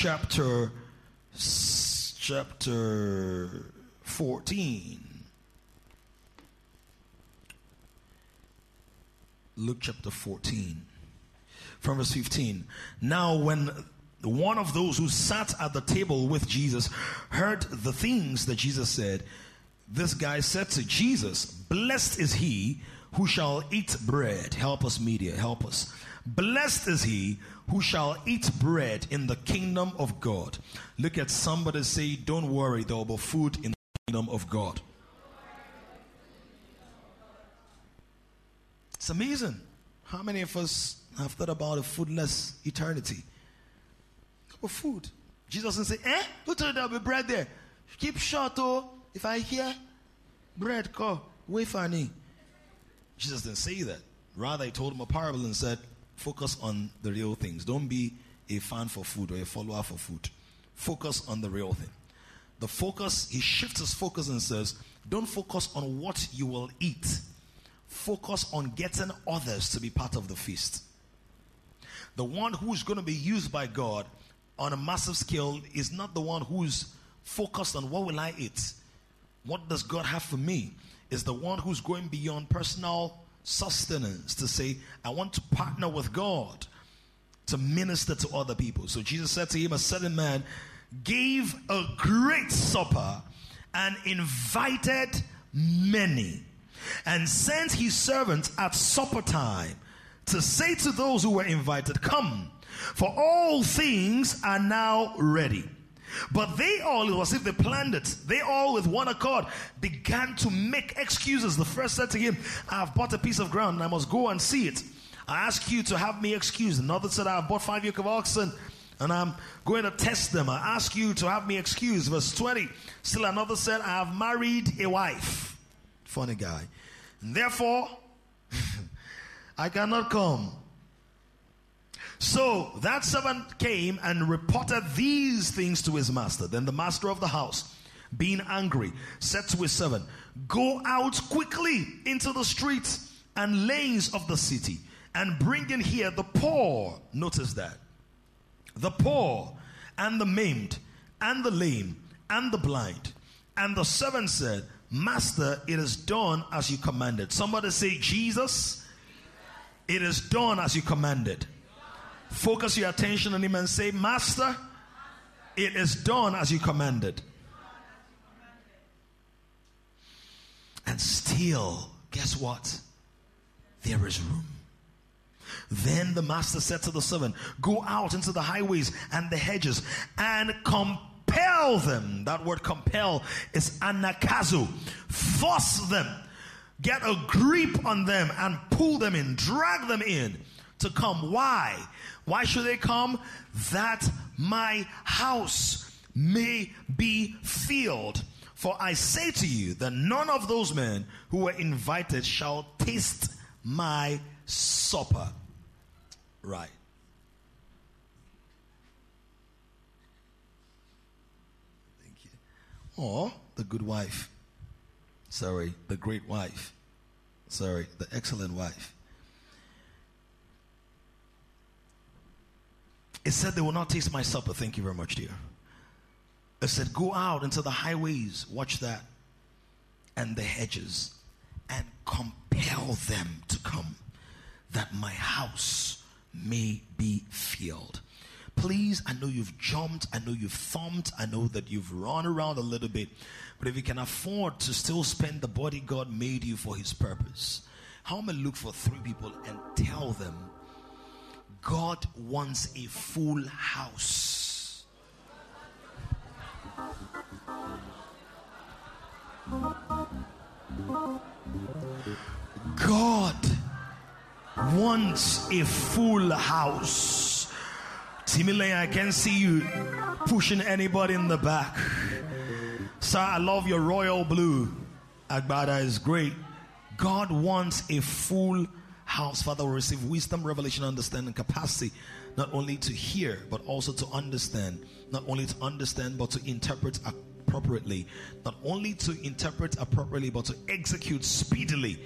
chapter chapter 14. Luke chapter 14 from verse 15. Now when one of those who sat at the table with Jesus heard the things that Jesus said, this guy said to Jesus, Blessed is he who shall eat bread. Help us, media, help us. Blessed is he who shall eat bread in the kingdom of God. Look at somebody say, Don't worry, there will be food in the kingdom of God. It's amazing. How many of us have thought about a foodless eternity? Of food. Jesus didn't say, eh? Who told you there'll be bread there? Keep short, oh. If I hear bread, go, wait for. Jesus didn't say that. Rather, he told him a parable and said, focus on the real things. Don't be a fan for food or a follower for food. Focus on the real thing. The focus, he shifts his focus and says, don't focus on what you will eat. Focus on getting others to be part of the feast. The one who's going to be used by God on a massive scale is not the one who's focused on what will I eat? What does God have for me? Is the one who's going beyond personal sustenance to say, I want to partner with God to minister to other people. So Jesus said to him, A certain man gave a great supper and invited many and sent his servants at supper time to say to those who were invited, Come for all things are now ready. But they all, it was as if they planned it, they all with one accord began to make excuses. The first said to him, I have bought a piece of ground and I must go and see it. I ask you to have me excused. Another said, I have bought five yoke of oxen and I'm going to test them. I ask you to have me excused. Verse 20. Still another said, I have married a wife. Funny guy. And therefore, I cannot come. So that servant came and reported these things to his master. Then the master of the house, being angry, said to his servant, Go out quickly into the streets and lanes of the city and bring in here the poor. Notice that. The poor and the maimed and the lame and the blind. And the servant said, Master, it is done as you commanded. Somebody say, Jesus, it is done as you commanded. Focus your attention on him and say, Master, it is done as you commanded. And still, guess what? There is room. Then the master said to the servant, Go out into the highways and the hedges and compel them. That word compel is anakazo. Force them. Get a grip on them and pull them in, drag them in to come. Why? Why should they come? That my house may be filled. For I say to you that none of those men who were invited shall taste my supper. Right. Thank you. Or the good wife. Sorry, the great wife. Sorry, the excellent wife. It said they will not taste my supper. Thank you very much, dear. It said, Go out into the highways, watch that, and the hedges, and compel them to come, that my house may be filled. Please, I know you've jumped, I know you've thumped, I know that you've run around a little bit, but if you can afford to still spend the body God made you for His purpose, how may I look for three people and tell them God wants a full house. God wants a full house. Timile, I can see you pushing anybody in the back. Sir, I love your royal blue. Agbada is great. God wants a full house, Father, will receive wisdom, revelation, understanding, capacity, not only to hear, but also to understand. Not only to understand, but to interpret appropriately, not only to interpret appropriately, but to execute speedily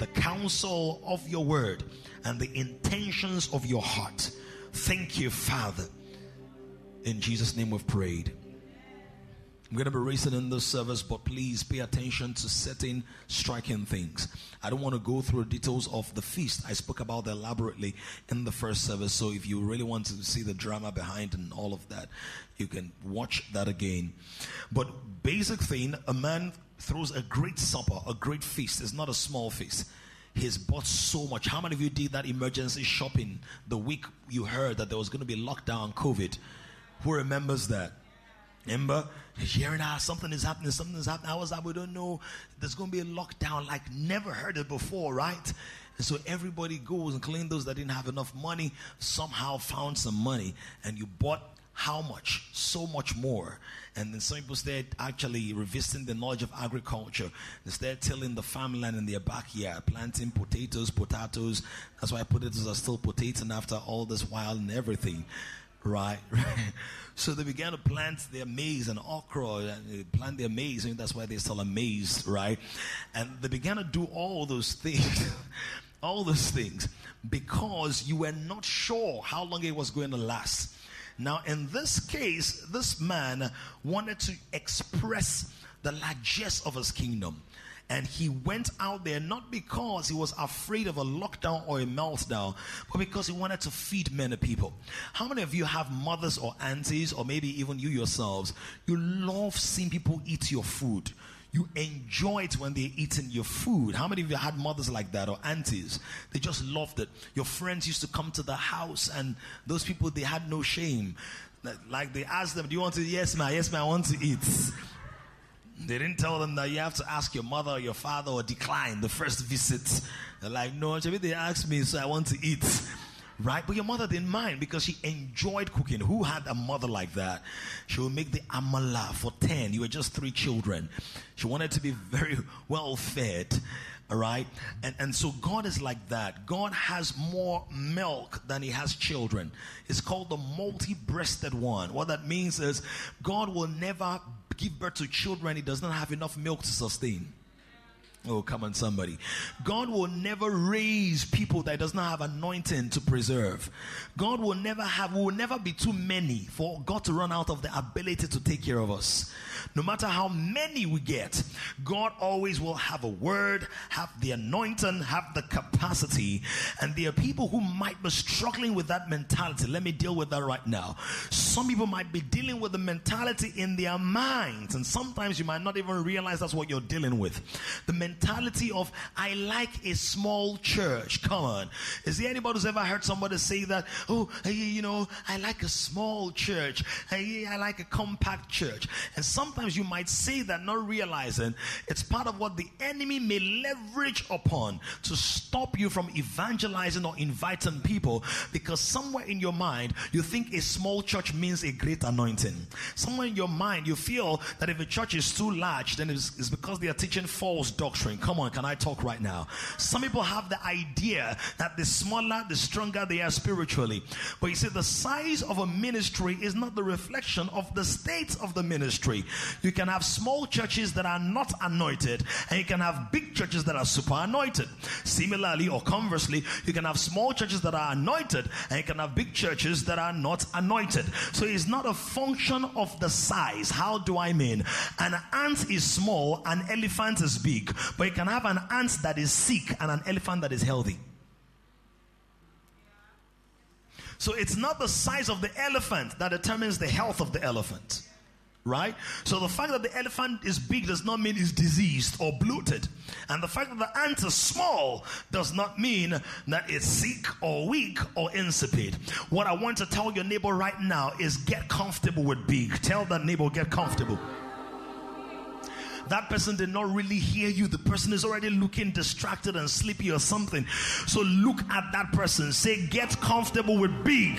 the counsel of your word and the intentions of your heart. Thank you, Father. In Jesus' name we've prayed. I'm going to be racing in this service, but please pay attention to certain striking things. I don't want to go through details of the feast. I spoke about that elaborately in the first service. So if you really want to see the drama behind and all of that, you can watch that again. But basic thing, a man throws a great supper, a great feast. It's not a small feast. He's bought so much. How many of you did that emergency shopping the week you heard that there was going to be lockdown, COVID? Who remembers that? Remember, hearing ah something is happening, something is happening. I was like, we don't know. There's going to be a lockdown, like never heard it before, right? And so everybody goes, including those that didn't have enough money, somehow found some money, and you bought how much? So much more. And then some people started actually revisiting the knowledge of agriculture. They started tilling the farmland in their backyard, planting potatoes, potatoes. That's why potatoes are still potatoes after all this while and everything. Right? so they began to plant their maize and okra and plant their maize, and that's why they sell a maize, right? And they began to do all those things, all those things, because you were not sure how long it was going to last. Now, in this case, this man wanted to express the largesse of his kingdom. And he went out there not because he was afraid of a lockdown or a meltdown, but because he wanted to feed many people. How many of you have mothers or aunties, or maybe even you yourselves? You love seeing people eat your food. You enjoy it when they're eating your food. How many of you had mothers like that or aunties? They just loved it. Your friends used to come to the house, and those people, they had no shame. Like they asked them, Do you want to? Yes, ma'am. Yes, ma'am. I want to eat. They didn't tell them that you have to ask your mother or your father or decline the first visit. They're like, no, they asked me, so I want to eat. Right? But your mother didn't mind because she enjoyed cooking. Who had a mother like that? She would make the amala for 10. You were just three children. She wanted to be very well fed. All right? And, and so God is like that. God has more milk than He has children. It's called the multi breasted one. What that means is God will never give birth to children He does not have enough milk to sustain. Oh, come on, somebody. God will never raise people that does not have anointing to preserve. God will never have, we will never be too many for God to run out of the ability to take care of us. No matter how many we get, God always will have a word, have the anointing, have the capacity. And there are people who might be struggling with that mentality. Let me deal with that right now. Some people might be dealing with the mentality in their minds, and sometimes you might not even realize that's what you're dealing with. The mentality of I like a small church. Come on. Is there anybody who's ever heard somebody say that? Oh, you know, I like a small church. I like a compact church. And sometimes you might say that not realizing it's part of what the enemy may leverage upon to stop you from evangelizing or inviting people because somewhere in your mind you think a small church means a great anointing. Somewhere in your mind you feel that if a church is too large, then it's, it's because they are teaching false doctrine. Come on, can I talk right now? Some people have the idea that the smaller, the stronger they are spiritually. But you see, the size of a ministry is not the reflection of the state of the ministry. You can have small churches that are not anointed, and you can have big churches that are super anointed. Similarly, or conversely, you can have small churches that are anointed, and you can have big churches that are not anointed. So it's not a function of the size. How do I mean? An ant is small, an elephant is big. But you can have an ant that is sick and an elephant that is healthy. So it's not the size of the elephant that determines the health of the elephant. Right? So the fact that the elephant is big does not mean it's diseased or bloated. And the fact that the ant is small does not mean that it's sick or weak or insipid. What I want to tell your neighbor right now is get comfortable with big. Tell that neighbor, get comfortable that person did not really hear you. The person is already looking distracted and sleepy or something. So look at that person. Say, get comfortable with big.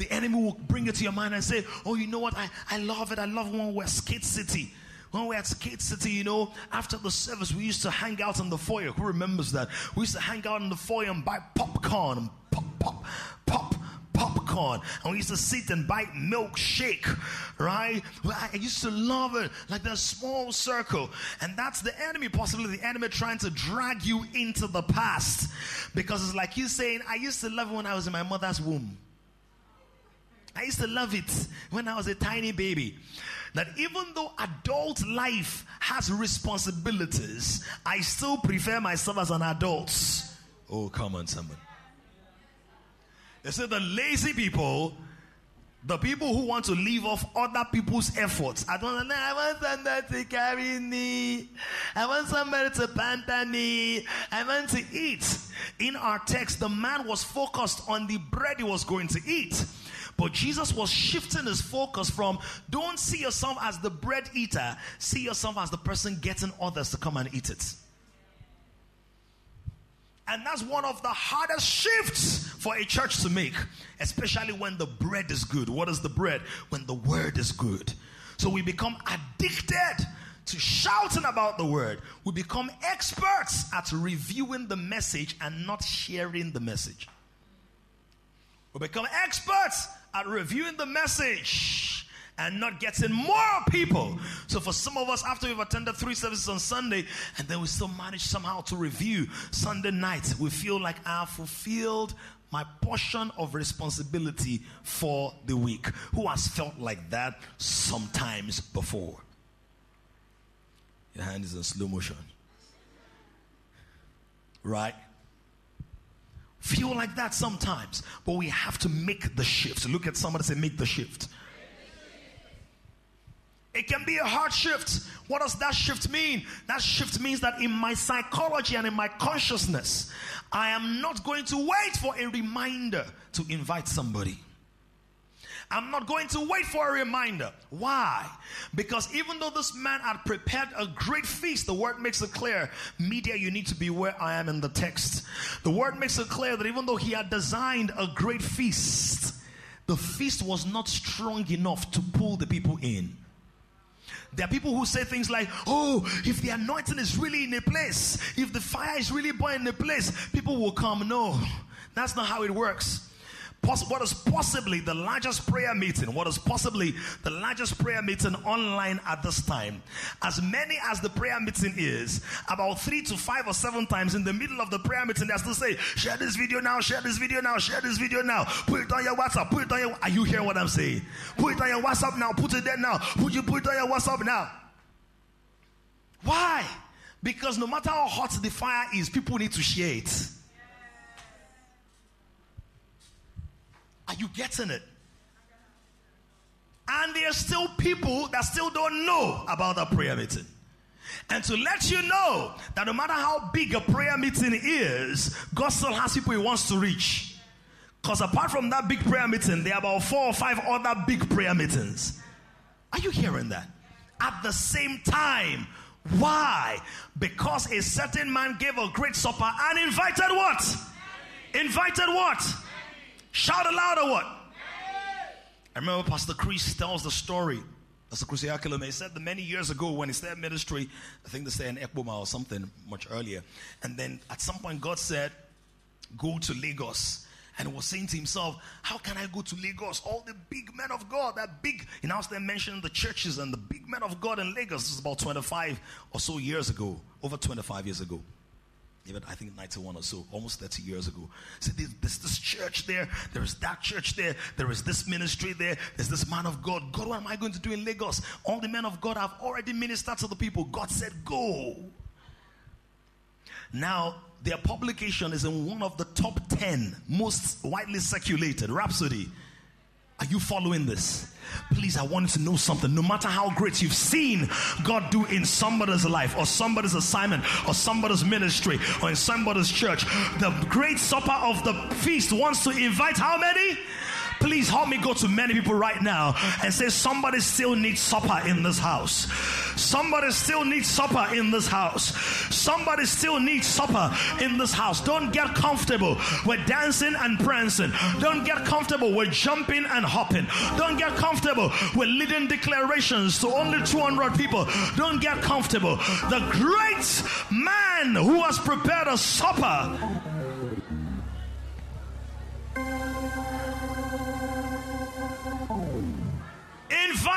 The enemy will bring it to your mind and say, Oh, you know what? I, I love it. I love when we're Skate City. When we at Skate City, you know, after the service, we used to hang out in the foyer. Who remembers that? We used to hang out in the foyer and buy popcorn and pop, pop, pop, popcorn and we used to sit and bite milkshake, right? I used to love it, like that small circle. And that's the enemy, possibly the enemy trying to drag you into the past. Because it's like you saying, I used to love it when I was in my mother's womb. I used to love it when I was a tiny baby. That even though adult life has responsibilities, I still prefer myself as an adult. Oh, come on, someone. They say the lazy people, the people who want to live off other people's efforts. I don't know. I want somebody to carry me. I want somebody to pamper me. I want to eat. In our text, the man was focused on the bread he was going to eat. But Jesus was shifting his focus from don't see yourself as the bread eater, see yourself as the person getting others to come and eat it. And that's one of the hardest shifts for a church to make, especially when the bread is good. What is the bread? When the word is good. So we become addicted to shouting about the word. We become experts at reviewing the message and not sharing the message. We become experts at reviewing the message and not getting more people. So for some of us, after we've attended three services on Sunday, and then we still manage somehow to review Sunday night, we feel like I have fulfilled my portion of responsibility for the week. Who has felt like that sometimes before? Your hand is in slow motion. Right? Feel like that sometimes, but we have to make the shift. Look at somebody say, make the shift. It can be a hard shift. What does that shift mean? That shift means that in my psychology and in my consciousness, I am not going to wait for a reminder to invite somebody. I'm not going to wait for a reminder. Why? Because even though this man had prepared a great feast, the word makes it clear. Media, you need to be where I am in the text. The word makes it clear that even though he had designed a great feast, the feast was not strong enough to pull the people in. There are people who say things like, oh, if the anointing is really in a place, if the fire is really burning in a place, people will come. No, that's not how it works what is possibly the largest prayer meeting, what is possibly the largest prayer meeting online at this time. As many as the prayer meeting is, about three to five or seven times in the middle of the prayer meeting, they still say, share this video now, share this video now, share this video now, put it on your WhatsApp, put it on your, are you hearing what I'm saying? Put it on your WhatsApp now, put it there now, put you put it on your WhatsApp now. Why? Because no matter how hot the fire is, people need to share it. Are you getting it? And there are still people that still don't know about that prayer meeting. And to let you know that no matter how big a prayer meeting is, God still has people He wants to reach. Because apart from that big prayer meeting, there are about four or five other big prayer meetings. Are you hearing that? At the same time. Why? Because a certain man gave a great supper and invited what? Invited what? Shout aloud or what? I remember Pastor Chris tells the story. Chris Oyakhilome, he said that many years ago when he started ministry, I think they say in Ekpoma or something much earlier. And then at some point God said, go to Lagos. And he was saying to himself, How can I go to Lagos? All the big men of God, that big, he now started mentioning the churches and the big men of God in Lagos. This is about 25 or so years ago, over 25 years ago even I think 91 or so, almost 30 years ago. Said there's this church there, there is that church there, there is this ministry there, there's this man of God. God, what am I going to do in Lagos? All the men of God have already ministered to the people. God said, Go. Now, their publication is in one of the top 10 most widely circulated, Rhapsody. Are you following this? Please, I want to know something. No matter how great you've seen God do in somebody's life, or somebody's assignment, or somebody's ministry, or in somebody's church, the great supper of the feast wants to invite how many? Please help me go to many people right now and say, Somebody still needs supper in this house. Somebody still needs supper in this house. Somebody still needs supper in this house. Don't get comfortable with dancing and prancing. Don't get comfortable with jumping and hopping. Don't get comfortable with leading declarations to only 200 people. Don't get comfortable. The great man who has prepared a supper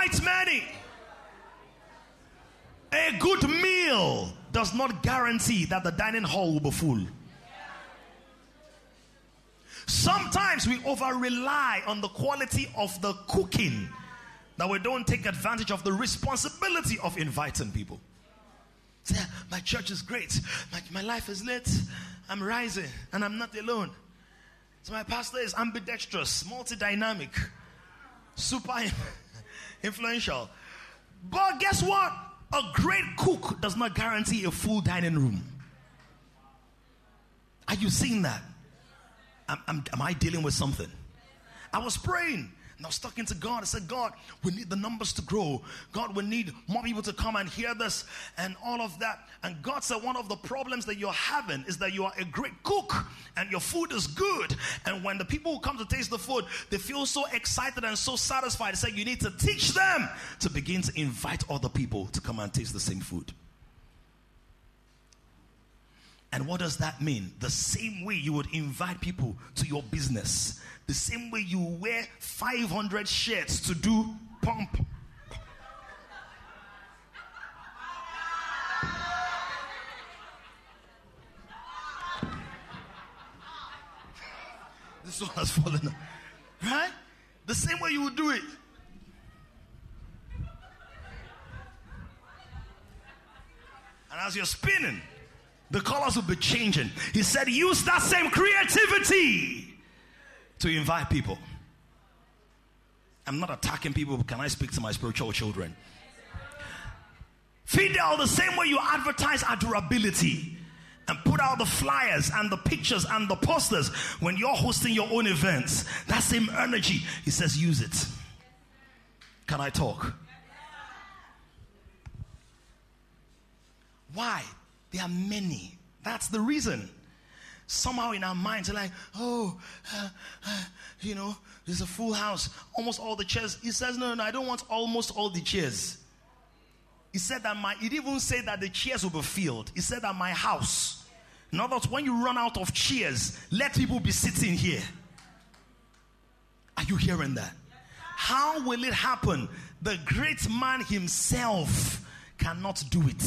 invite many. A good meal does not guarantee that the dining hall will be full. Sometimes we over rely on the quality of the cooking that we don't take advantage of the responsibility of inviting people. Say, ah, my church is great, my, my life is lit, I'm rising, and I'm not alone. So my pastor is ambidextrous, multi-dynamic, super influential. But guess what? A great cook does not guarantee a full dining room. Are you seeing that? Am, am, am I dealing with something? I was praying and I was talking to God. I said, God, we need the numbers to grow. God, we need more people to come and hear this and all of that. And God said, one of the problems that you're having is that you are a great cook and your food is good. And when the people who come to taste the food, they feel so excited and so satisfied. He said, you need to teach them to begin to invite other people to come and taste the same food. And what does that mean? The same way you would invite people to your business, the same way you wear 500 shirts to do pump. this one has fallen. Right? The same way you would do it. And as you're spinning, the colors will be changing. He said, use that same creativity to invite people. I'm not attacking people, can I speak to my spiritual children? Fidel, the same way you advertise durability and put out the flyers and the pictures and the posters when you're hosting your own events, that same energy, he says, use it. Can I talk? Why? There are many. That's the reason. Somehow in our minds, like, oh, uh, uh, you know, there's a full house, almost all the chairs. He says, no, no, no I don't want almost all the chairs. He said that my, he even say that the chairs will be filled. He said that my house. In other words, when you run out of chairs, let people be sitting here. Are you hearing that? How will it happen? The great man himself cannot do it.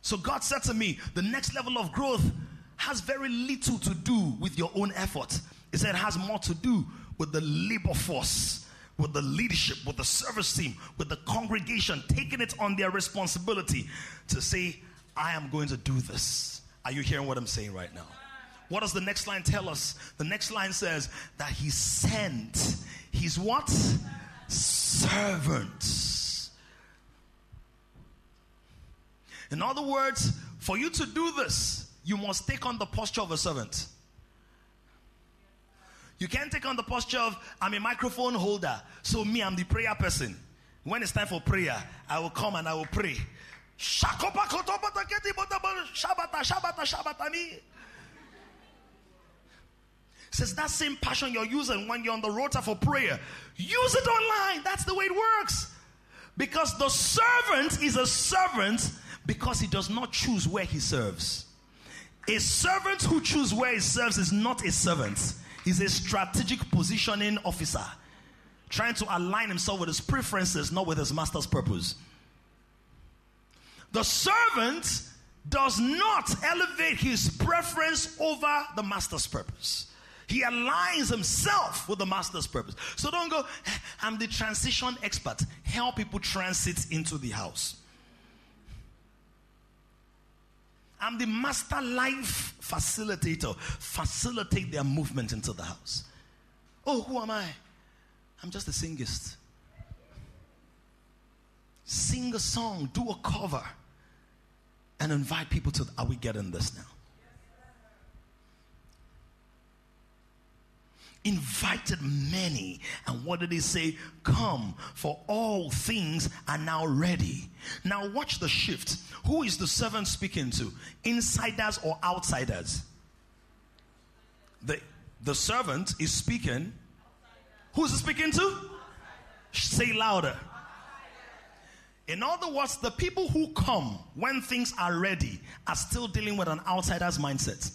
So God said to me, the next level of growth has very little to do with your own effort. He said it has more to do with the labor force, with the leadership, with the service team, with the congregation taking it on their responsibility to say, I am going to do this. Are you hearing what I'm saying right now? What does the next line tell us? The next line says that he sent his what? Servants In other words, for you to do this, you must take on the posture of a servant. You can't take on the posture of, I'm a microphone holder, so me, I'm the prayer person. When it's time for prayer, I will come and I will pray. Says that same passion you're using when you're on the rota for prayer, use it online. That's the way it works. Because the servant is a servant because he does not choose where he serves. A servant who chooses where he serves is not a servant, he's a strategic positioning officer trying to align himself with his preferences, not with his master's purpose. The servant does not elevate his preference over the master's purpose. He aligns himself with the master's purpose. So don't go, eh, I'm the transition expert. Help people transit into the house. I'm the master life facilitator. Facilitate their movement into the house. Oh, who am I? I'm just a singist. Sing a song, do a cover, and invite people to. Are we getting this now? Invited many. And what did he say? Come, for all things are now ready. Now, watch the shift. Who is the servant speaking to? Insiders or outsiders? The, the servant is speaking. Who's he speaking to? Say louder. In other words, the people who come when things are ready are still dealing with an outsider's mindset.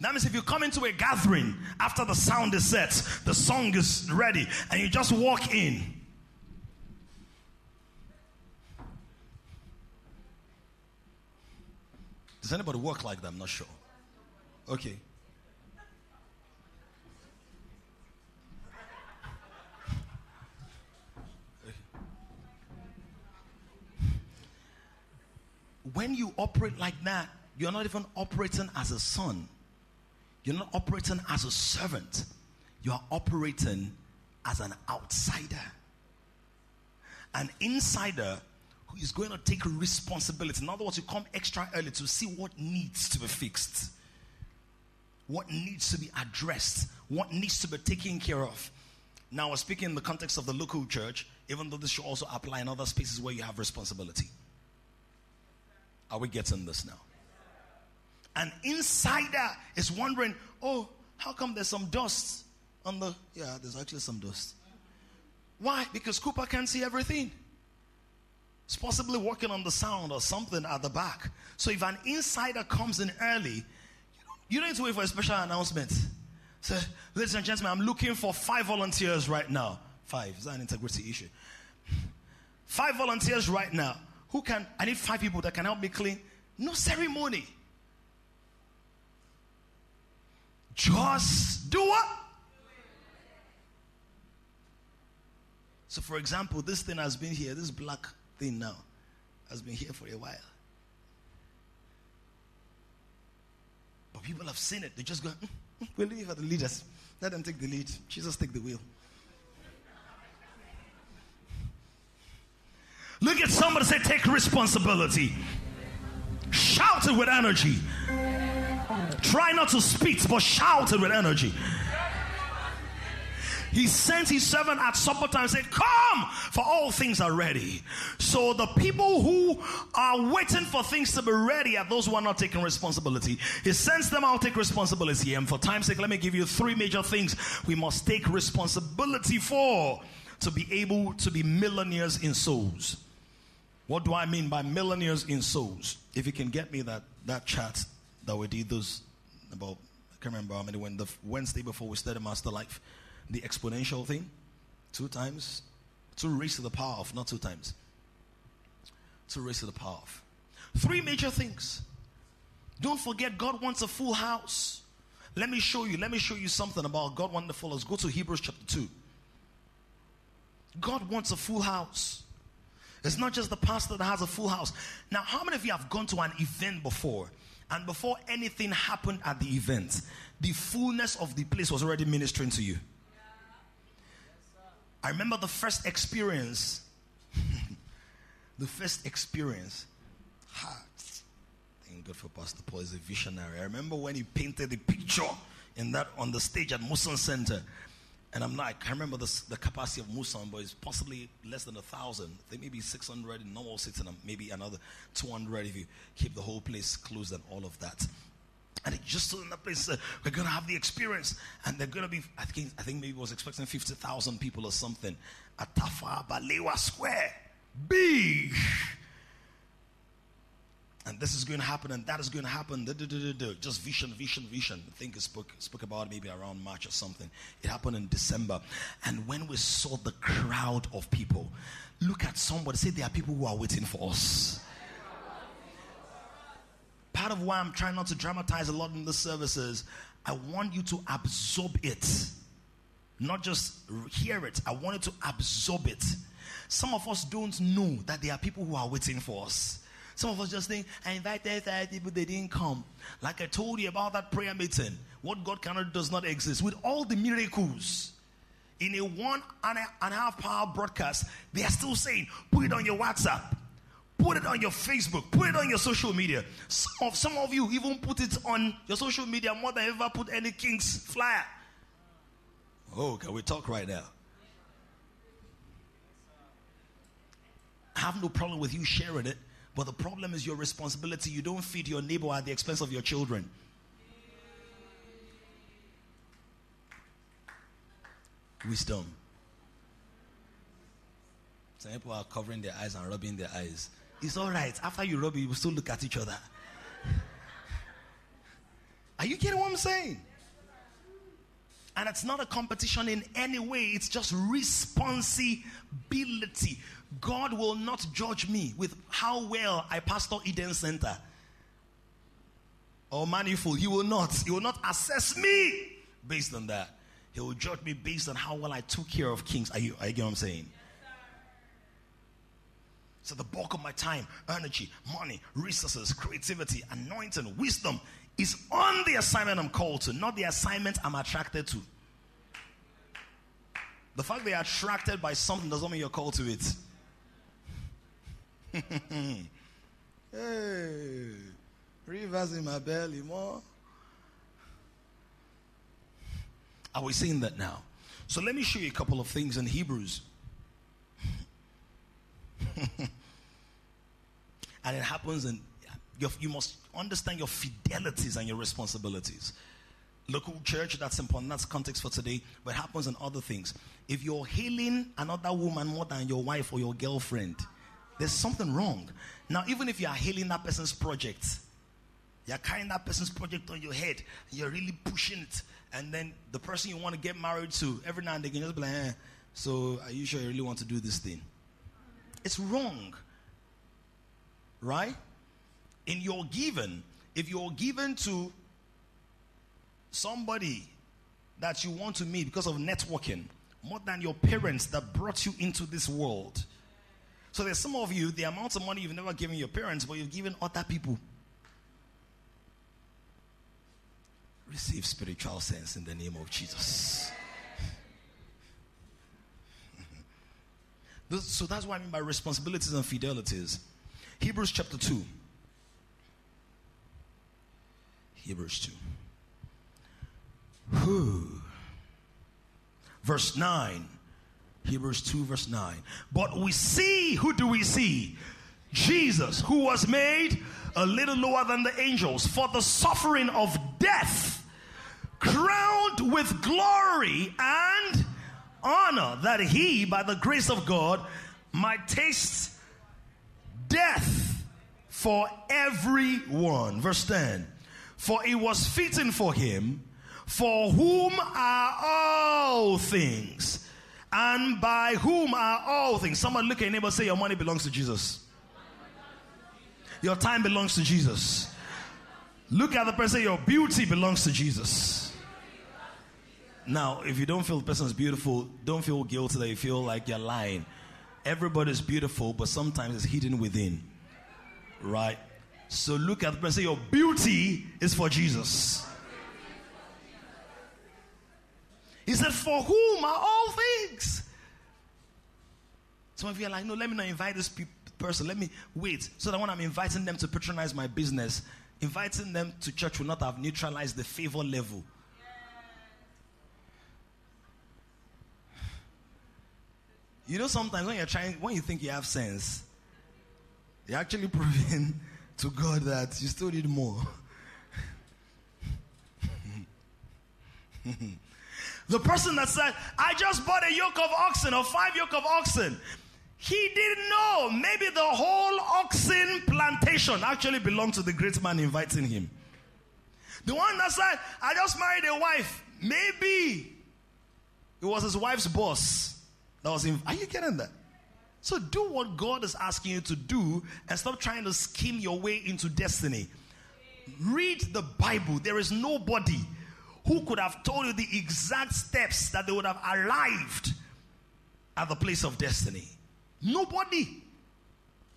That means if you come into a gathering after the sound is set, the song is ready, and you just walk in. Does anybody work like that? I'm not sure. Okay. When you operate like that, you're not even operating as a son. You're not operating as a servant. You are operating as an outsider. An insider who is going to take responsibility. In other words, you come extra early to see what needs to be fixed, what needs to be addressed, what needs to be taken care of. Now, we're speaking in the context of the local church, even though this should also apply in other spaces where you have responsibility. Are we getting this now? An insider is wondering, oh, how come there's some dust on the. Yeah, there's actually some dust. Why? Because Cooper can't see everything. It's possibly working on the sound or something at the back. So if an insider comes in early, you don't need to wait for a special announcement. So, ladies and gentlemen, I'm looking for five volunteers right now. Five. Is that an integrity issue? Five volunteers right now. Who can, I need five people that can help me clean. No ceremony. Just do what? So, for example, this thing has been here, this black thing now, has been here for a while. But people have seen it. They just go, mm, mm, we'll leave for the leaders. Let them take the lead. Jesus take the wheel. Look at somebody say, take responsibility. Shout it with energy. Try not to speak, but shout it with energy. He sent his servant at supper time and said, Come, for all things are ready. So the people who are waiting for things to be ready are those who are not taking responsibility. He sends them out take responsibility. And for time's sake, let me give you three major things we must take responsibility for to be able to be millionaires in souls. What do I mean by millionaires in souls? If you can get me that, that chat that we did those about, I can't remember how many, when the Wednesday before we started Master Life, the exponential thing, two times, two raised to the power of, not two times, two raised to the power of. Three major things. Don't forget, God wants a full house. Let me show you, let me show you something about God full house. Go to Hebrews chapter 2. God wants a full house. It's not just the pastor that has a full house. Now, how many of you have gone to an event before? And before anything happened at the event, the fullness of the place was already ministering to you. I remember the first experience. the first experience. Ha, thank God for Pastor Paul. He's a visionary. I remember when he painted the picture in that on the stage at Muson Center and I'm not, I can't remember the, the capacity of Muson, but it's possibly less than a thousand. They may be 600 in normal sitting, and maybe another 200 if you keep the whole place closed and all of that. And it just stood in that place. Uh, we're going to have the experience, and they're going to be. I think I think maybe was expecting 50,000 people or something at Tafawa Balewa Square, big. And this is going to happen, and that is going to happen. Just vision, vision, vision. I think I spoke, spoke about maybe around March or something. It happened in December. And when we saw the crowd of people, look at somebody, say there are people who are waiting for us. Part of why I'm trying not to dramatize a lot in the services, I want you to absorb it. Not just hear it, I want you to absorb it. Some of us don't know that there are people who are waiting for us. Some of us just think, I invited five people, they didn't come. Like I told you about that prayer meeting, what God cannot does not exist. With all the miracles, in a one and a half hour broadcast, they are still saying, put it on your WhatsApp, put it on your Facebook, put it on your social media. Some of, some of you even put it on your social media more than ever put any King's flyer. Oh, can we talk right now? I have no problem with you sharing it. But the problem is your responsibility. You don't feed your neighbor at the expense of your children. Wisdom. Some people are covering their eyes and rubbing their eyes. It's all right. After you rub it, you will still look at each other. Are you getting what I'm saying? And it's not a competition in any way, it's just responsibility. God will not judge me with how well I pastor Eden Center oh, or Manifold. He will not. He will not assess me based on that. He will judge me based on how well I took care of kings. Are you, are you get what I'm saying? So the bulk of my time, energy, money, resources, creativity, anointing, wisdom is on the assignment I'm called to, not the assignment I'm attracted to. The fact they are attracted by something doesn't mean you're called to it. hey, rivers in my belly, more. Are we seeing that now? So let me show you a couple of things in Hebrews. and it happens in you must understand your fidelities and your responsibilities. Local church, that's important. That's context for today. But happens in other things. If you're healing another woman more than your wife or your girlfriend, there's something wrong. Now, even if you are hailing that person's project, you're carrying that person's project on your head, you're really pushing it, and then the person you want to get married to, every now and you just be like, eh, so are you sure you really want to do this thing? It's wrong. Right? In your giving, if you're given to somebody that you want to meet because of networking, more than your parents that brought you into this world. So there's some of you, the amount of money you've never given your parents, but you've given other people. Receive spiritual sense in the name of Jesus. so that's what I mean by responsibilities and fidelities. Hebrews chapter 2. Hebrews 2. Whew. Verse 9. Hebrews 2, verse 9. But we see, who do we see? Jesus, who was made a little lower than the angels for the suffering of death, crowned with glory and honor, that he, by the grace of God, might taste death for everyone. Verse 10 For it was fitting for him, for whom are all things and by whom are all things. Someone look at your neighbor say, Your money belongs to Jesus. Your time belongs to Jesus. Look at the person, your beauty belongs to Jesus. Now, if you don't feel the person is beautiful, don't feel guilty that you feel like you're lying. Everybody's beautiful, but sometimes it's hidden within. Right? So look at the person, your beauty is for Jesus. He said, For whom are all things? Some of you are like, No, let me not invite this pe- person. Let me wait. So that when I'm inviting them to patronize my business, inviting them to church will not have neutralized the favor level. You know, sometimes when you're trying, when you think you have sense, you're actually proving to God that you still need more. The person that said, I just bought a yoke of oxen or five yoke of oxen. He didn't know. Maybe the whole oxen plantation actually belonged to the great man inviting him. The one that said, I just married a wife. Maybe it was his wife's boss that was in. Are you getting that? So do what God is asking you to do and stop trying to scheme your way into destiny. Read the Bible. There is nobody who could have told you the exact steps that they would have arrived at the place of destiny? Nobody.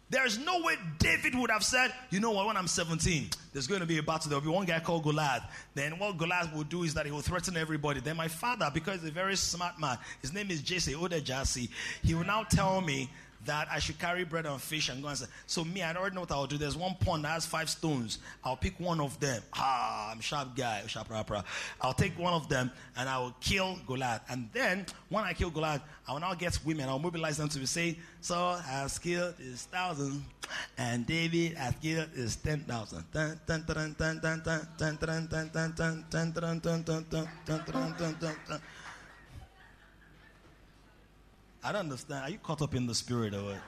There's no way David would have said, you know what, when I'm 17, there's going to be a battle. There'll be one guy called Goliath. Then what Goliath will do is that he will threaten everybody. Then my father, because he's a very smart man, his name is Jesse Odejasi, he will now tell me that I should carry bread and fish and go and say, So, me, I already know what I'll do. There's one pond that has five stones. I'll pick one of them. Ah, I'm sharp guy, sharp rapper. I'll take one of them and I will kill Goliath. And then, when I kill Goliath, I will now get women. I'll mobilize them to be saying, Saul has killed his thousand, and David has killed his ten thousand. I don't understand. Are you caught up in the spirit or what?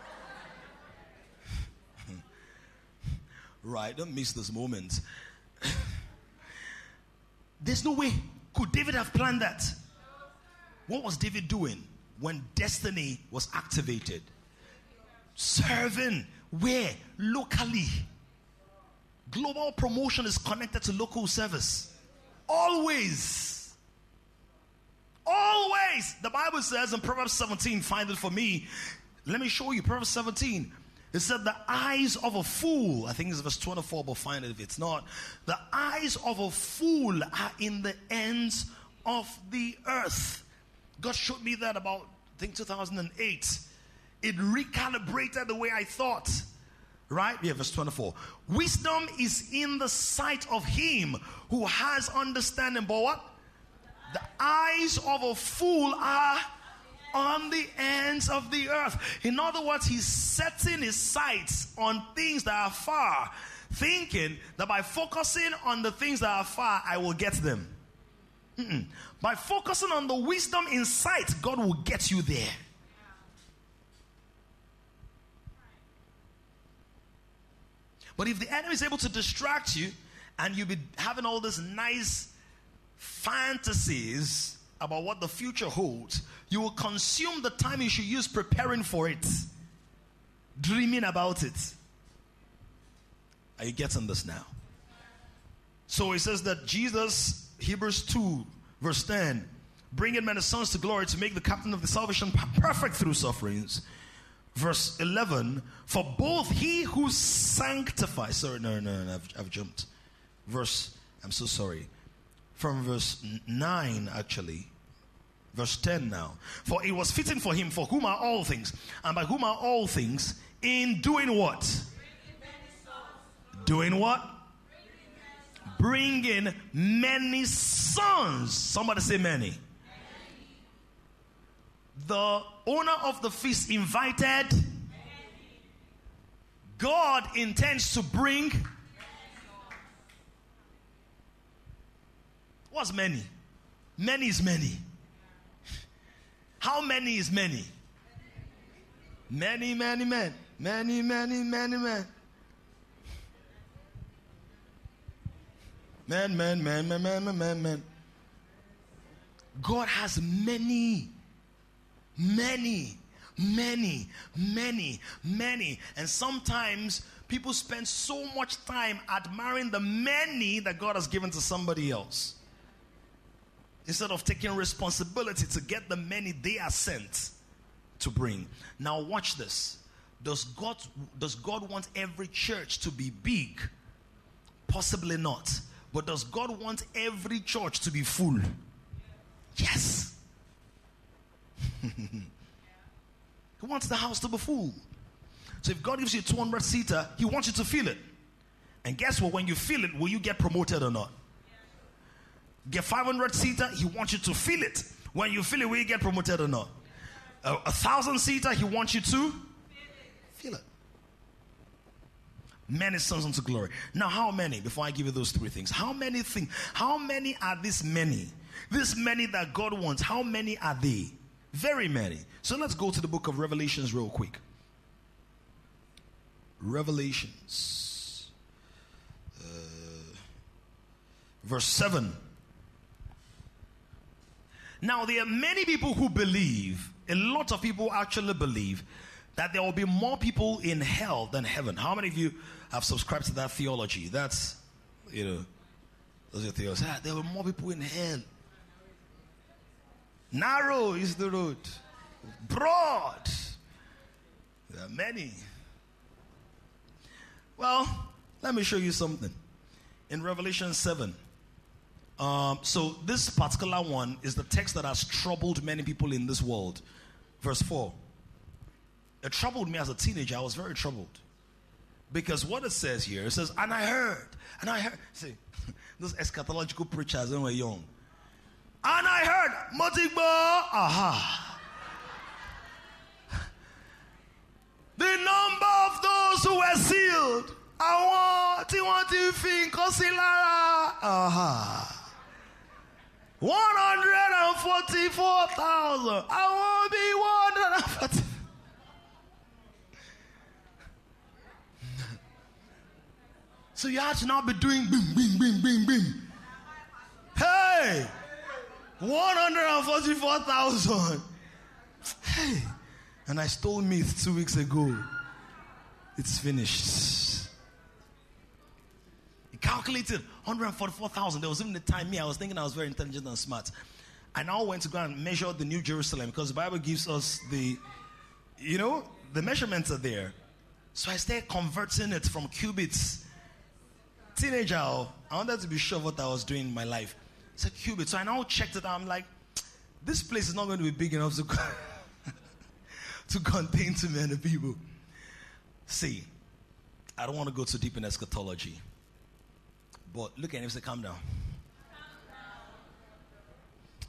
right, don't miss this moment. There's no way. Could David have planned that? What was David doing when destiny was activated? Serving. Where? Locally. Global promotion is connected to local service. Always. Always. The Bible says in Proverbs 17, find it for me. Let me show you. Proverbs 17. It said, The eyes of a fool, I think it's verse 24, but find it if it's not. The eyes of a fool are in the ends of the earth. God showed me that about, I think, 2008. It recalibrated the way I thought. Right? Yeah, verse 24. Wisdom is in the sight of him who has understanding. But what? The eyes of a fool are on the ends of the earth. In other words, he's setting his sights on things that are far, thinking that by focusing on the things that are far, I will get them. Mm-mm. By focusing on the wisdom in sight, God will get you there. But if the enemy is able to distract you and you be having all this nice fantasies about what the future holds, you will consume the time you should use preparing for it, dreaming about it. Are you getting this now? So it says that Jesus, Hebrews 2, verse 10, bringing as sons to glory to make the captain of the salvation perfect through sufferings verse 11 for both he who sanctifies sorry no no no I've, I've jumped verse i'm so sorry from verse 9 actually. Verse 10 now. For it was fitting for him for whom are all things and by whom are all things in doing what? Doing what? Bringing many sons. Somebody say many. The owner of the feast invited, God intends to bring. What's many? Many is many. How many is many? Many, many men. Many, many, many men. Men, men, men, men, men, men, men, men. God has many Many, many, many, many. And sometimes people spend so much time admiring the many that God has given to somebody else instead of taking responsibility to get the many they are sent to bring. Now, watch this. Does God, does God want every church to be big? Possibly not. But does God want every church to be full? Yes. he wants the house to be full. So if God gives you a 200 seater, He wants you to feel it. And guess what? When you feel it, will you get promoted or not? Get 500 seater, He wants you to feel it. When you feel it, will you get promoted or not? A, a thousand seater, He wants you to feel it. Many sons unto glory. Now, how many? Before I give you those three things, how many things? How many are these many? This many that God wants. How many are they? Very many. So let's go to the book of Revelations real quick. Revelations. Uh, verse 7. Now, there are many people who believe, a lot of people actually believe, that there will be more people in hell than heaven. How many of you have subscribed to that theology? That's, you know, those are. Ah, there were more people in hell Narrow is the road, broad. There are many. Well, let me show you something. In Revelation 7, um, so this particular one is the text that has troubled many people in this world. Verse 4. It troubled me as a teenager. I was very troubled. Because what it says here, it says, and I heard, and I heard. See, those eschatological preachers when we're young. And I heard, Motigbo, aha. the number of those who were sealed. I want, I want to think, aha. 144,000. I won't be 140. so you have to not be doing bing, bing, bing, bing, bing. Hey! 144,000. Hey! And I stole me two weeks ago. It's finished. He calculated 144,000. There was even the time me, I was thinking I was very intelligent and smart. I now went to go and measure the New Jerusalem because the Bible gives us the, you know, the measurements are there. So I started converting it from cubits. Teenager, I wanted to be sure what I was doing in my life. It's a cubit. So I now checked it out. I'm like, this place is not going to be big enough to, to contain too many people. See, I don't want to go too deep in eschatology. But look at him say, calm down.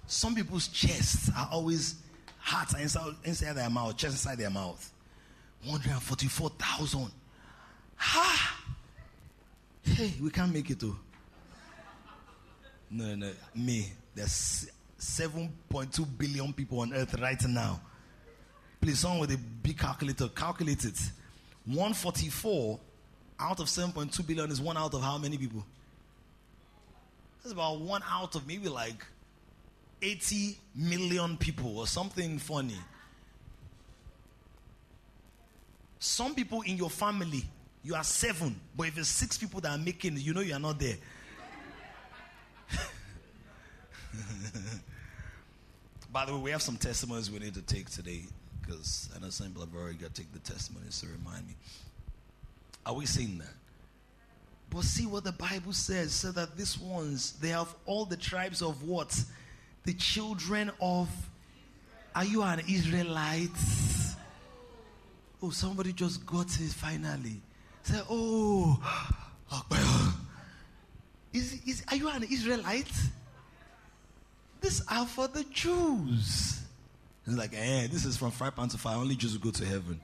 Some people's chests are always hearts are inside, inside their mouth, chest inside their mouth. 144,000. Ha! Hey, we can't make it though. No, no, me. There's 7.2 billion people on earth right now. Please, someone with a big calculator, calculate it. 144 out of 7.2 billion is one out of how many people? That's about one out of maybe like 80 million people or something funny. Some people in your family, you are seven, but if it's six people that are making you know you are not there. By the way, we have some testimonies we need to take today because I know some people have already got to take the testimonies to remind me. Are we seeing that? But see what the Bible says. So that these ones, they have all the tribes of what? The children of. Are you an Israelite? Oh, somebody just got it finally. Say, oh, is, is, are you an Israelite? These are for the Jews. It's like, eh, this is from five pounds to fire. Only Jews go to heaven.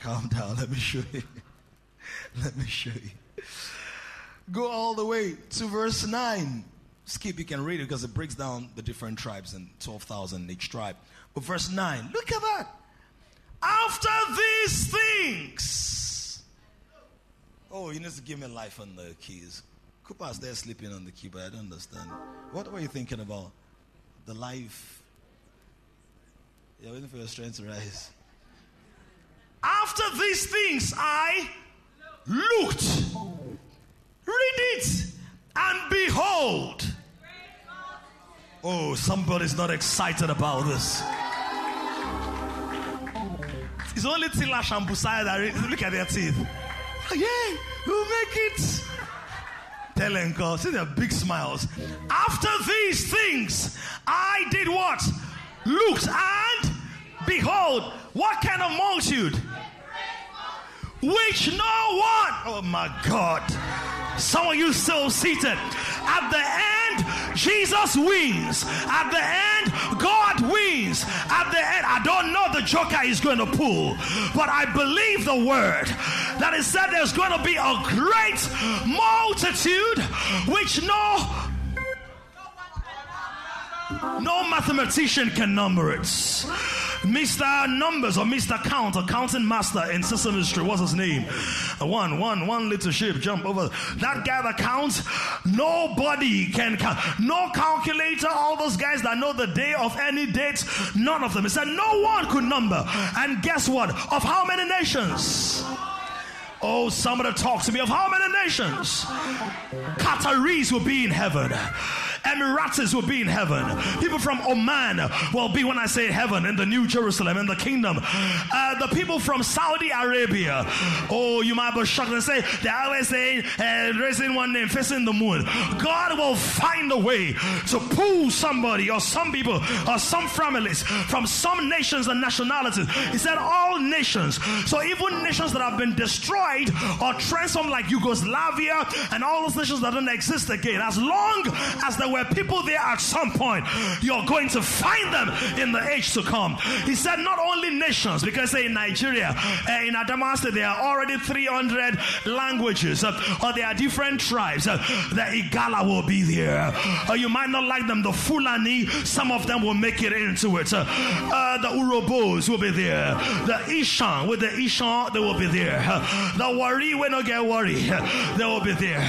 Calm down. Let me show you. Let me show you. Go all the way to verse 9. Skip, you can read it because it breaks down the different tribes and 12,000 each tribe. But verse 9, look at that. After these things. Oh, you need to give me life on the keys. Cooper's there sleeping on the key, but I don't understand. What were you thinking about? The life. You're waiting for your strength to rise. After these things, I looked. Read it. And behold. Oh, somebody's not excited about this. It's only Tilash and Busaya that look at their teeth. Oh, yeah, we'll make it. Tell Uncle, see their big smiles. After these things, I did what? Looked and behold, what kind of multitude? Which no one. Oh my God. Some of you still seated. At the end, Jesus wins. At the end, God wins. At the end, I don't know the joker is going to pull, but I believe the word that is said there's going to be a great multitude which no no mathematician can number it. Mr. Numbers or Mr. Count, accounting master in system Street. What's his name? One, one, one little ship jump over. That guy that counts, nobody can count. No calculator, all those guys that know the day of any date, none of them. He said no one could number. And guess what? Of how many nations? Oh, somebody talk to me of how many nations? Qataris will be in heaven. Emiratis will be in heaven. People from Oman will be, when I say heaven, in the New Jerusalem, in the kingdom. Uh, the people from Saudi Arabia, oh, you might be shocked and say, they're always saying, uh, raising one name, facing the moon. God will find a way to pull somebody or some people or some families from some nations and nationalities. He said, all nations. So even nations that have been destroyed or transformed like Yugoslavia and all those nations that don't exist again, as long as there were people there at some point. You're going to find them in the age to come. He said, not only nations, because say in Nigeria, uh, in Adamaste, there are already 300 languages, uh, or there are different tribes. Uh, the Igala will be there. Or you might not like them, the Fulani, some of them will make it into it. Uh, uh, the Urhobos will be there. The Ishan, with the Ishan, they will be there. The Warri, we don't get worry, they will be there.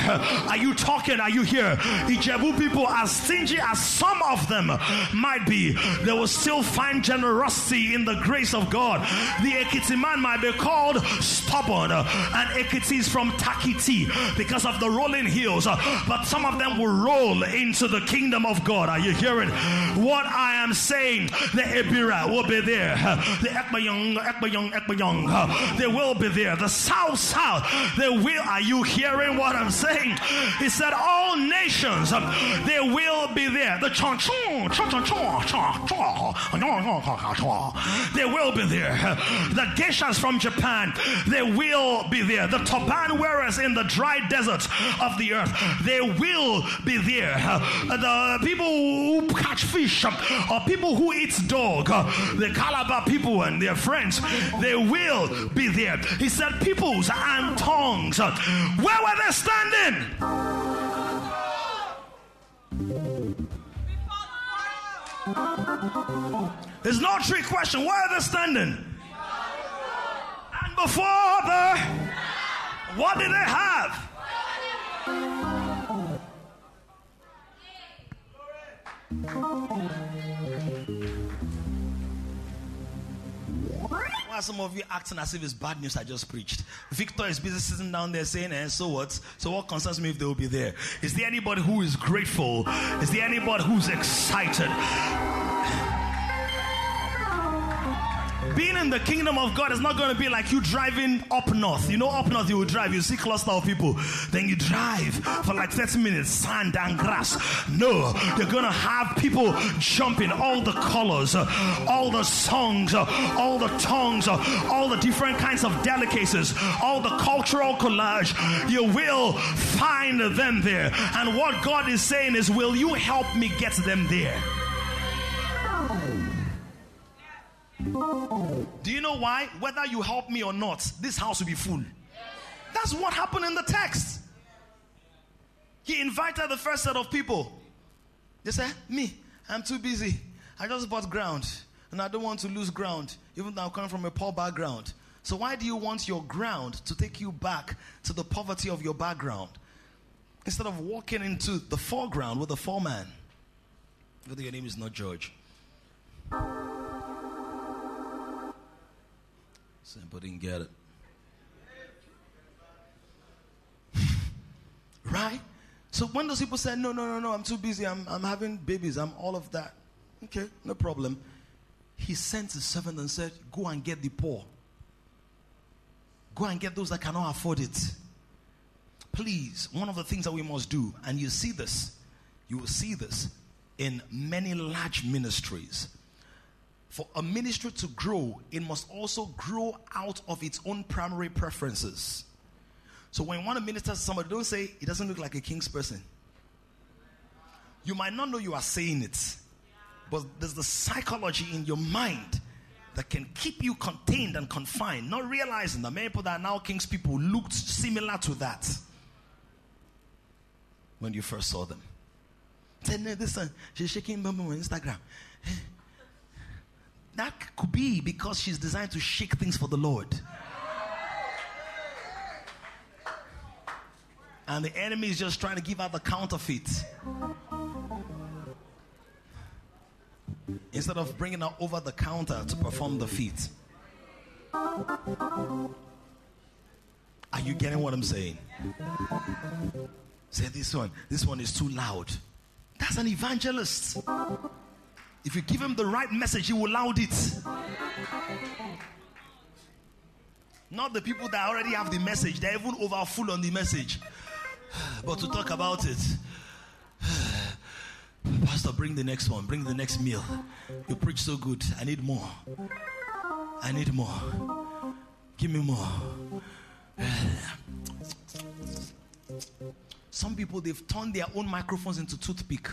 Are you talking? Are you here? Ijebu people, as stingy as some of them might be, they will still find generosity in the grace of God. The Ekiti man might be called stubborn, and Ekiti is from Takiti because of the rolling hills, but some of them will roll into the kingdom of God. Are you hearing what I am saying? The Ebira will be there, the Ekbayong, Ekbayong, Ekbayong, they will be there. The South South, they will. Are you hearing what I'm saying? He said, All nations, they will be there. The chong chong, chong chong, they will be there. The geishas from Japan, they will be there. The turban wearers in the dry desert of the earth, they will be there. The people who catch fish or people who eat dog, the Calabar people and their friends, they will be there. He said, Peoples and tongues, where were they standing? It's no trick question. Where are they standing? And before the, what did they have? Some of you acting as if it's bad news I just preached? Victor is busy sitting down there saying, and eh, so what? So what concerns me if they will be there? Is there anybody who is grateful? Is there anybody who's excited? Being in the kingdom of God is not going to be like you driving up north. You know, up north you will drive, you see cluster of people, then you drive for like 30 minutes, sand and grass. No, you're going to have people jumping, all the colors, all the songs, all the tongues, all the different kinds of delicacies, all the cultural collage. You will find them there. And what God is saying is, will you help me get them there? Do you know why? Whether you help me or not, this house will be full. That's what happened in the text. He invited the first set of people. They said, Me, I'm too busy. I just bought ground and I don't want to lose ground, even though I'm coming from a poor background. So, why do you want your ground to take you back to the poverty of your background instead of walking into the foreground with the foreman? Whether your name is not George. Simple didn't get it. right? So when those people say, no, no, no, no, I'm too busy, I'm, I'm having babies, I'm all of that. Okay, no problem. He sent his servant and said, go and get the poor. Go and get those that cannot afford it. Please, one of the things that we must do, and you see this, you will see this in many large ministries for a ministry to grow, it must also grow out of its own primary preferences. So when you want to minister to somebody, don't say, it doesn't look like a king's person. You might not know you are saying it, but there's the psychology in your mind that can keep you contained and confined, not realizing that many people that are now king's people looked similar to that when you first saw them. This one, she's shaking bum on Instagram. That could be because she's designed to shake things for the Lord. And the enemy is just trying to give out the counterfeit. Instead of bringing her over the counter to perform the feat. Are you getting what I'm saying? Say this one. This one is too loud. That's an evangelist. If you give him the right message, he will loud it. Not the people that already have the message, they're even over full on the message. But to talk about it, Pastor, bring the next one, bring the next meal. You preach so good. I need more. I need more. Give me more. Some people, they've turned their own microphones into toothpick.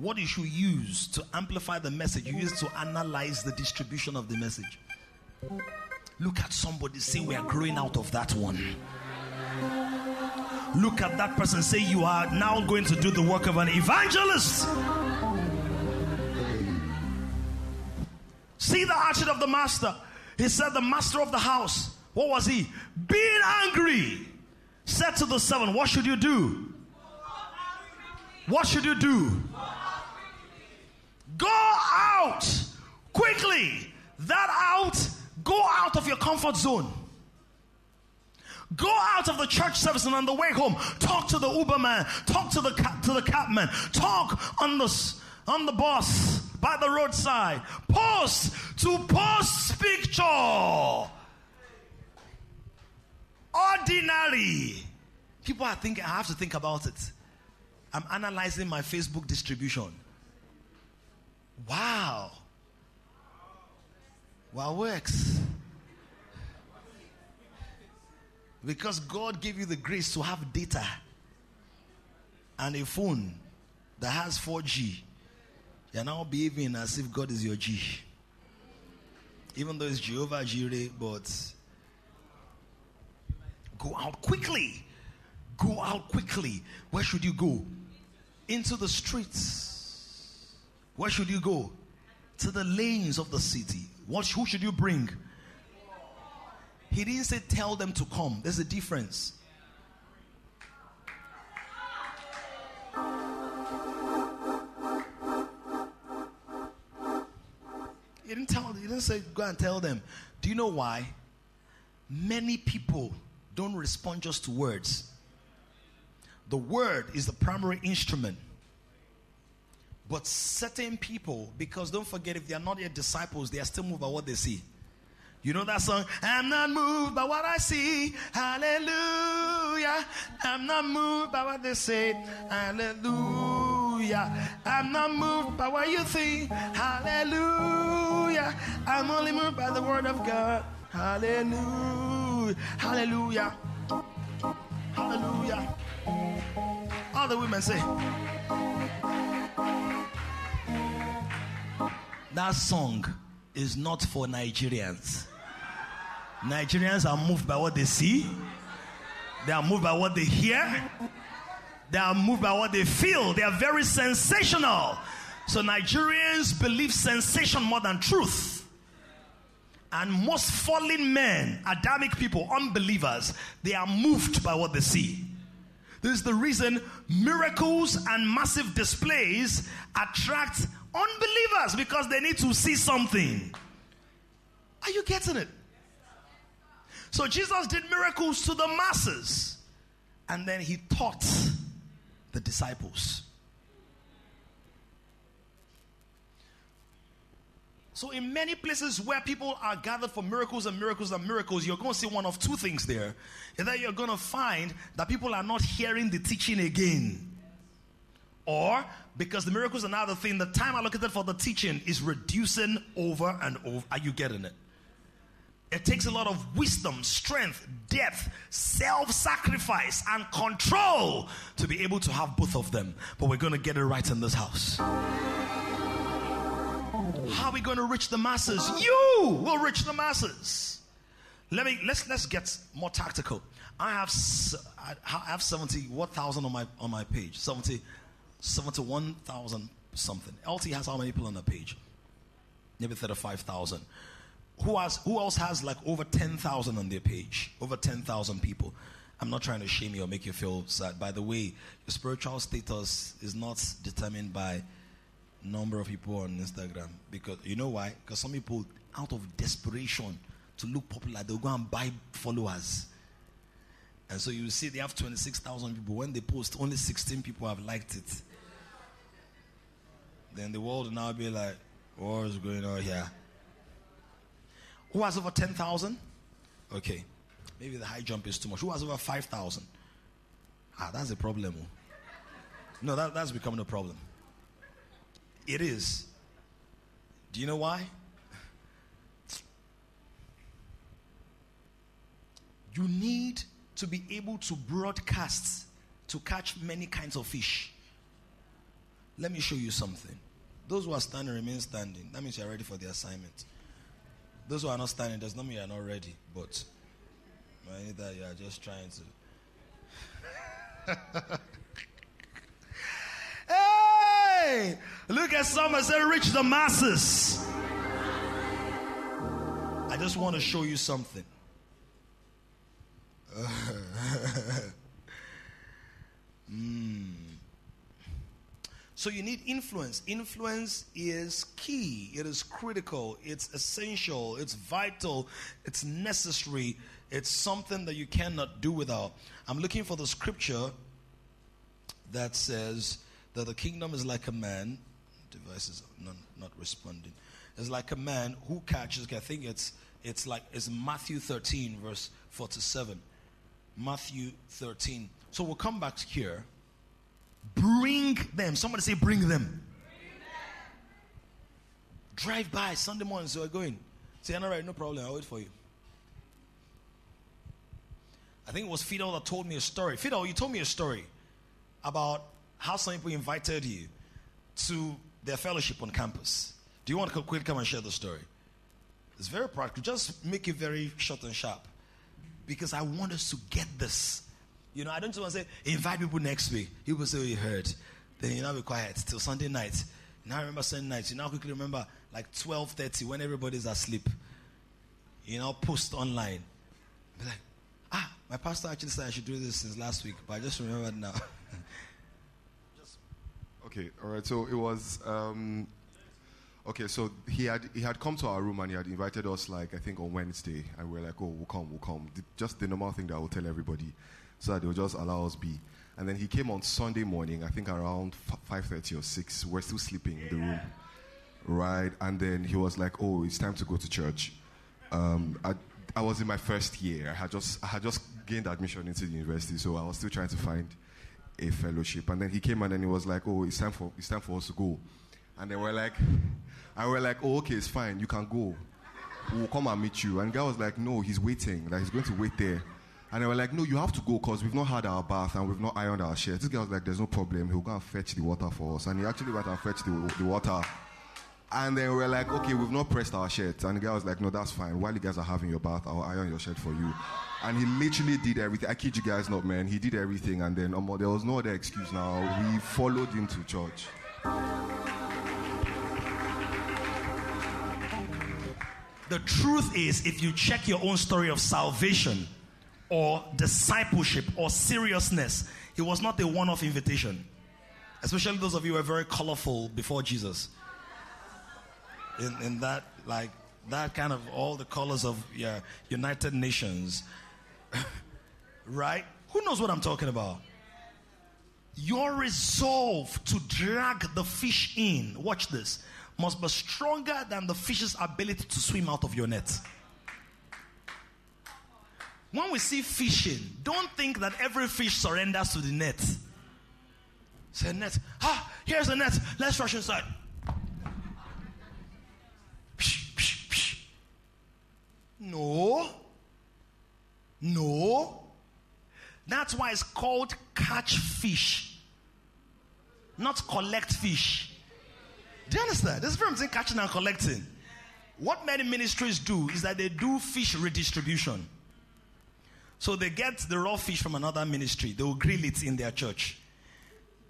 What you should use to amplify the message, you use to analyze the distribution of the message. Look at somebody, say, We are growing out of that one. Look at that person, say, You are now going to do the work of an evangelist. See the attitude of the master. He said, The master of the house, what was he? Being angry, said to the servant, What should you do? What should you do? Go out quickly. That out, go out of your comfort zone. Go out of the church service and on the way home, talk to the Uber man, talk to the to the cabman, talk on the on the bus by the roadside. Post to post picture. Ordinary. People are thinking, I have to think about it. I'm analyzing my Facebook distribution. Wow. What works? Because God gave you the grace to have data and a phone that has 4G. You're now behaving as if God is your G. Even though it's Jehovah Jireh, but go out quickly. Go out quickly. Where should you go? Into the streets. Where should you go? To the lanes of the city. What, who should you bring? He didn't say tell them to come. There's a difference. He didn't tell he didn't say go and tell them. Do you know why? Many people don't respond just to words. The word is the primary instrument. But certain people, because don't forget, if they are not yet disciples, they are still moved by what they see. You know that song? I'm not moved by what I see. Hallelujah. I'm not moved by what they say. Hallelujah. I'm not moved by what you think. Hallelujah. I'm only moved by the word of God. Hallelujah. Hallelujah. Hallelujah. All the women say, That song is not for Nigerians. Nigerians are moved by what they see, they are moved by what they hear, they are moved by what they feel. They are very sensational. So Nigerians believe sensation more than truth. And most fallen men, Adamic people, unbelievers, they are moved by what they see. This is the reason miracles and massive displays attract unbelievers because they need to see something. Are you getting it? So Jesus did miracles to the masses and then he taught the disciples. So, in many places where people are gathered for miracles and miracles and miracles, you're going to see one of two things there. Either you're going to find that people are not hearing the teaching again, or because the miracles are now the thing, the time allocated for the teaching is reducing over and over. Are you getting it? It takes a lot of wisdom, strength, depth, self sacrifice, and control to be able to have both of them. But we're going to get it right in this house. How are we going to reach the masses? You will reach the masses. Let me let's let's get more tactical. I have I have 70 what thousand on my on my page. 70 71,000 something. LT has how many people on the page? Maybe 35,000. Who has who else has like over 10,000 on their page? Over 10,000 people. I'm not trying to shame you or make you feel sad. By the way, your spiritual status is not determined by number of people on Instagram. Because you know why? Because some people, out of desperation to look popular, they'll go and buy followers. And so you see they have 26,000 people. When they post, only 16 people have liked it. Then the world will now be like, what is going on here? Who has over 10,000? Okay. Maybe the high jump is too much. Who has over 5,000? Ah, that's a problem. No, that, that's becoming a problem. It is. Do you know why? You need to be able to broadcast to catch many kinds of fish. Let me show you something. Those who are standing remain standing. That means you're ready for the assignment. Those who are not standing does not mean you're not ready, but either you are just trying to. hey! Look at some. someone say, reach the masses. I just want to show you something. So you need influence. Influence is key, it is critical, it's essential, it's vital, it's necessary, it's something that you cannot do without. I'm looking for the scripture that says that the kingdom is like a man. Devices not, not responding. It's like a man who catches. I think it's it's like it's Matthew 13 verse 47. Matthew 13. So we'll come back here. Bring them. Somebody say, bring them. Bring them. Drive by Sunday morning, so we're going. Say, all right, no problem. I'll wait for you. I think it was Fidel that told me a story. Fidel, you told me a story about how some people invited you to their fellowship on campus. Do you want to quickly come and share the story? It's very practical. Just make it very short and sharp. Because I want us to get this. You know, I don't want to say, invite people next week. People say, oh, you heard. Then you now be quiet till Sunday night. Now remember Sunday night. You now quickly remember like 12.30 when everybody's asleep. You know, post online. Be like, ah, my pastor actually said I should do this since last week, but I just remembered now. just. Okay, all right. So it was um, Okay, so he had he had come to our room and he had invited us like I think on Wednesday, and we are like, oh, we'll come, we'll come. Just the normal thing that I will tell everybody, so that they'll just allow us be. And then he came on Sunday morning, I think around five thirty or six. We're still sleeping in the room, right? And then he was like, oh, it's time to go to church. Um, I, I was in my first year. I had just I had just gained admission into the university, so I was still trying to find a fellowship. And then he came and then he was like, oh, it's time for it's time for us to go. And they were like, and we're like, oh, okay, it's fine. You can go. We'll come and meet you. And guy was like, no, he's waiting. Like, he's going to wait there. And they were like, no, you have to go because we've not had our bath and we've not ironed our shirts. This guy was like, there's no problem. He'll go and fetch the water for us. And he actually went and fetched the, the water. And then we're like, okay, we've not pressed our shirts. And the guy was like, no, that's fine. While you guys are having your bath, I'll iron your shirt for you. And he literally did everything. I kid you guys not, man. He did everything. And then um, there was no other excuse now. We followed him to church. The truth is, if you check your own story of salvation or discipleship or seriousness, it was not a one off invitation. Especially those of you who were very colorful before Jesus. In, in that, like, that kind of all the colors of yeah, United Nations. right? Who knows what I'm talking about? Your resolve to drag the fish in, watch this, must be stronger than the fish's ability to swim out of your net. When we see fishing, don't think that every fish surrenders to the net. Say net. Ah, here's the net. Let's rush inside. No. No. That's why it's called catch fish, not collect fish. Do you understand? This is from saying catching and collecting. What many ministries do is that they do fish redistribution. So they get the raw fish from another ministry, they will grill it in their church.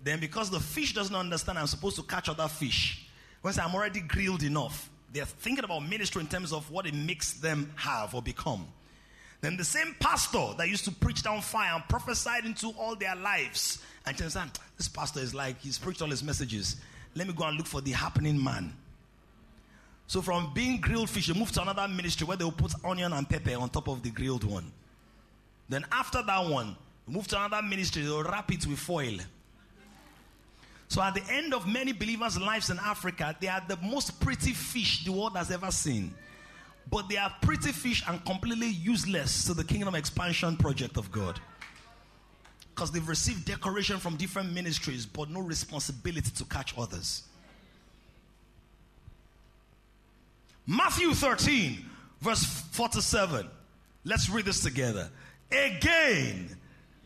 Then, because the fish doesn't understand I'm supposed to catch other fish, once I'm already grilled enough, they're thinking about ministry in terms of what it makes them have or become. Then the same pastor that used to preach down fire and prophesied into all their lives, and turns this pastor is like he's preached all his messages. Let me go and look for the happening man. So from being grilled fish, you move to another ministry where they'll put onion and pepper on top of the grilled one. Then after that one, move to another ministry, they'll wrap it with foil. So at the end of many believers' lives in Africa, they are the most pretty fish the world has ever seen. But they are pretty fish and completely useless to the kingdom expansion project of God because they've received decoration from different ministries but no responsibility to catch others. Matthew 13, verse 47. Let's read this together. Again,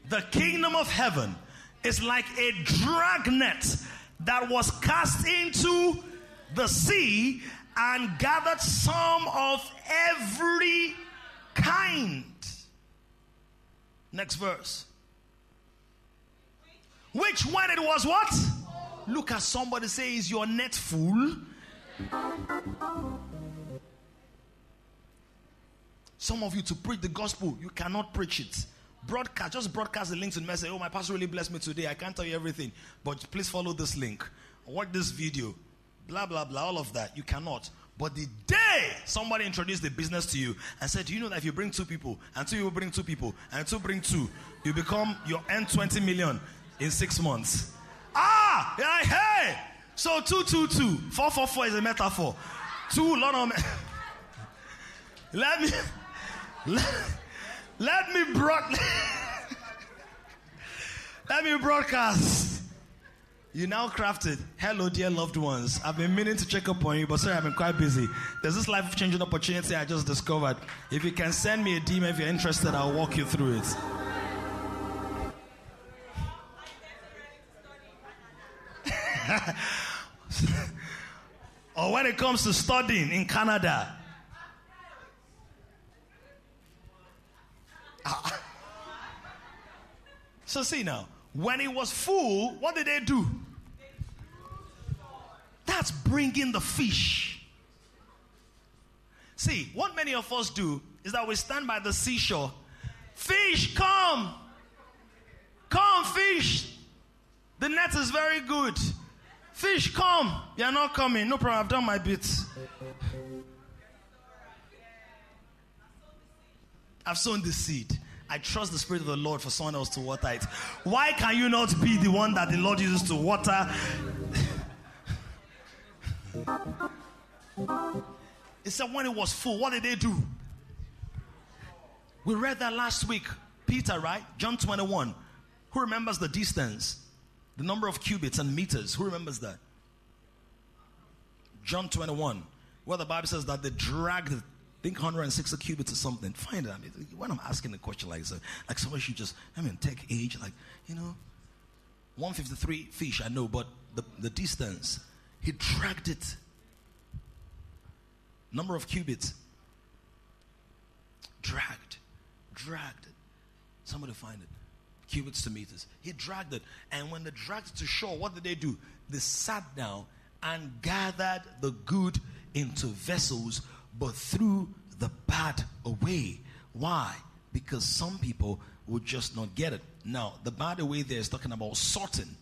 the kingdom of heaven is like a dragnet that was cast into the sea and gathered some of every kind. Next verse. Which when it was what? Look at somebody say, Is your net full? Some of you to preach the gospel, you cannot preach it. Broadcast, just broadcast the link to the message. Oh, my pastor really blessed me today. I can't tell you everything, but please follow this link. Watch this video. Blah, blah, blah, all of that. You cannot. But the day somebody introduced the business to you and said, you know that if you bring two people, and two people bring two people, and two bring two, you become your earn 20 million in six months. Ah, yeah, hey. So two, two, two, four, four, four is a metaphor. Two, lot of. let me, let, let me broad, let me broadcast. You now crafted. Hello, dear loved ones. I've been meaning to check up on you, but sorry, I've been quite busy. There's this life changing opportunity I just discovered. If you can send me a DM if you're interested, I'll walk you through it. or when it comes to studying in Canada. So, see now, when it was full, what did they do? That's bringing the fish. See, what many of us do is that we stand by the seashore. Fish, come! Come, fish! The net is very good. Fish, come! You're not coming. No problem, I've done my bit. I've sown the seed. I trust the Spirit of the Lord for someone else to water it. Why can you not be the one that the Lord uses to water? it said when it was full, what did they do? We read that last week. Peter, right? John 21. Who remembers the distance? The number of cubits and meters. Who remembers that? John 21. Where the Bible says that they dragged think 160 cubits or something. Find it. I mean, when I'm asking a question like so, like someone should just, I mean, take age, like, you know, 153 fish, I know, but the, the distance, he dragged it. Number of cubits. Dragged. Dragged it. Somebody find it. Cubits to meters. He dragged it. And when they dragged it to shore, what did they do? They sat down and gathered the good into vessels but threw the bad away. Why? Because some people would just not get it. Now, the bad away there is talking about sorting.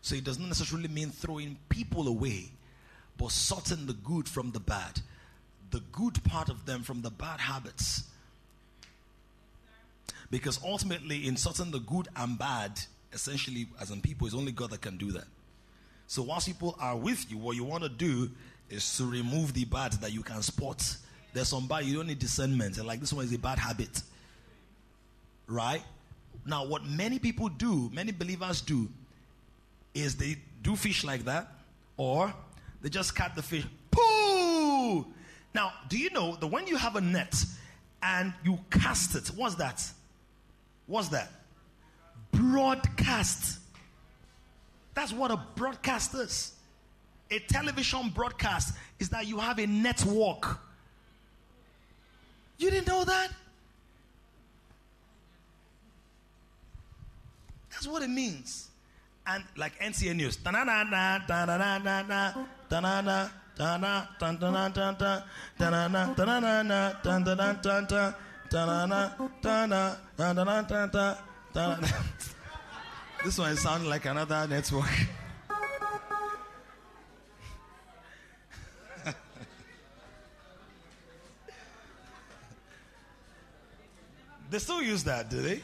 So it does not necessarily mean throwing people away, but sorting the good from the bad. The good part of them from the bad habits. Because ultimately, in sorting the good and bad, essentially, as in people, it's only God that can do that. So once people are with you, what you want to do is to remove the bad that you can spot. There's some bad you don't need discernment, and like this one is a bad habit. Right? Now, what many people do, many believers do, is they do fish like that, or they just cut the fish. Pooh! Now, do you know that when you have a net and you cast it, what's that? What's that? Broadcast. That's what a broadcast is a television broadcast is that you have a network. You didn't know that? That's what it means. And like NCN News. This one sounds like another network. They still use that, do they?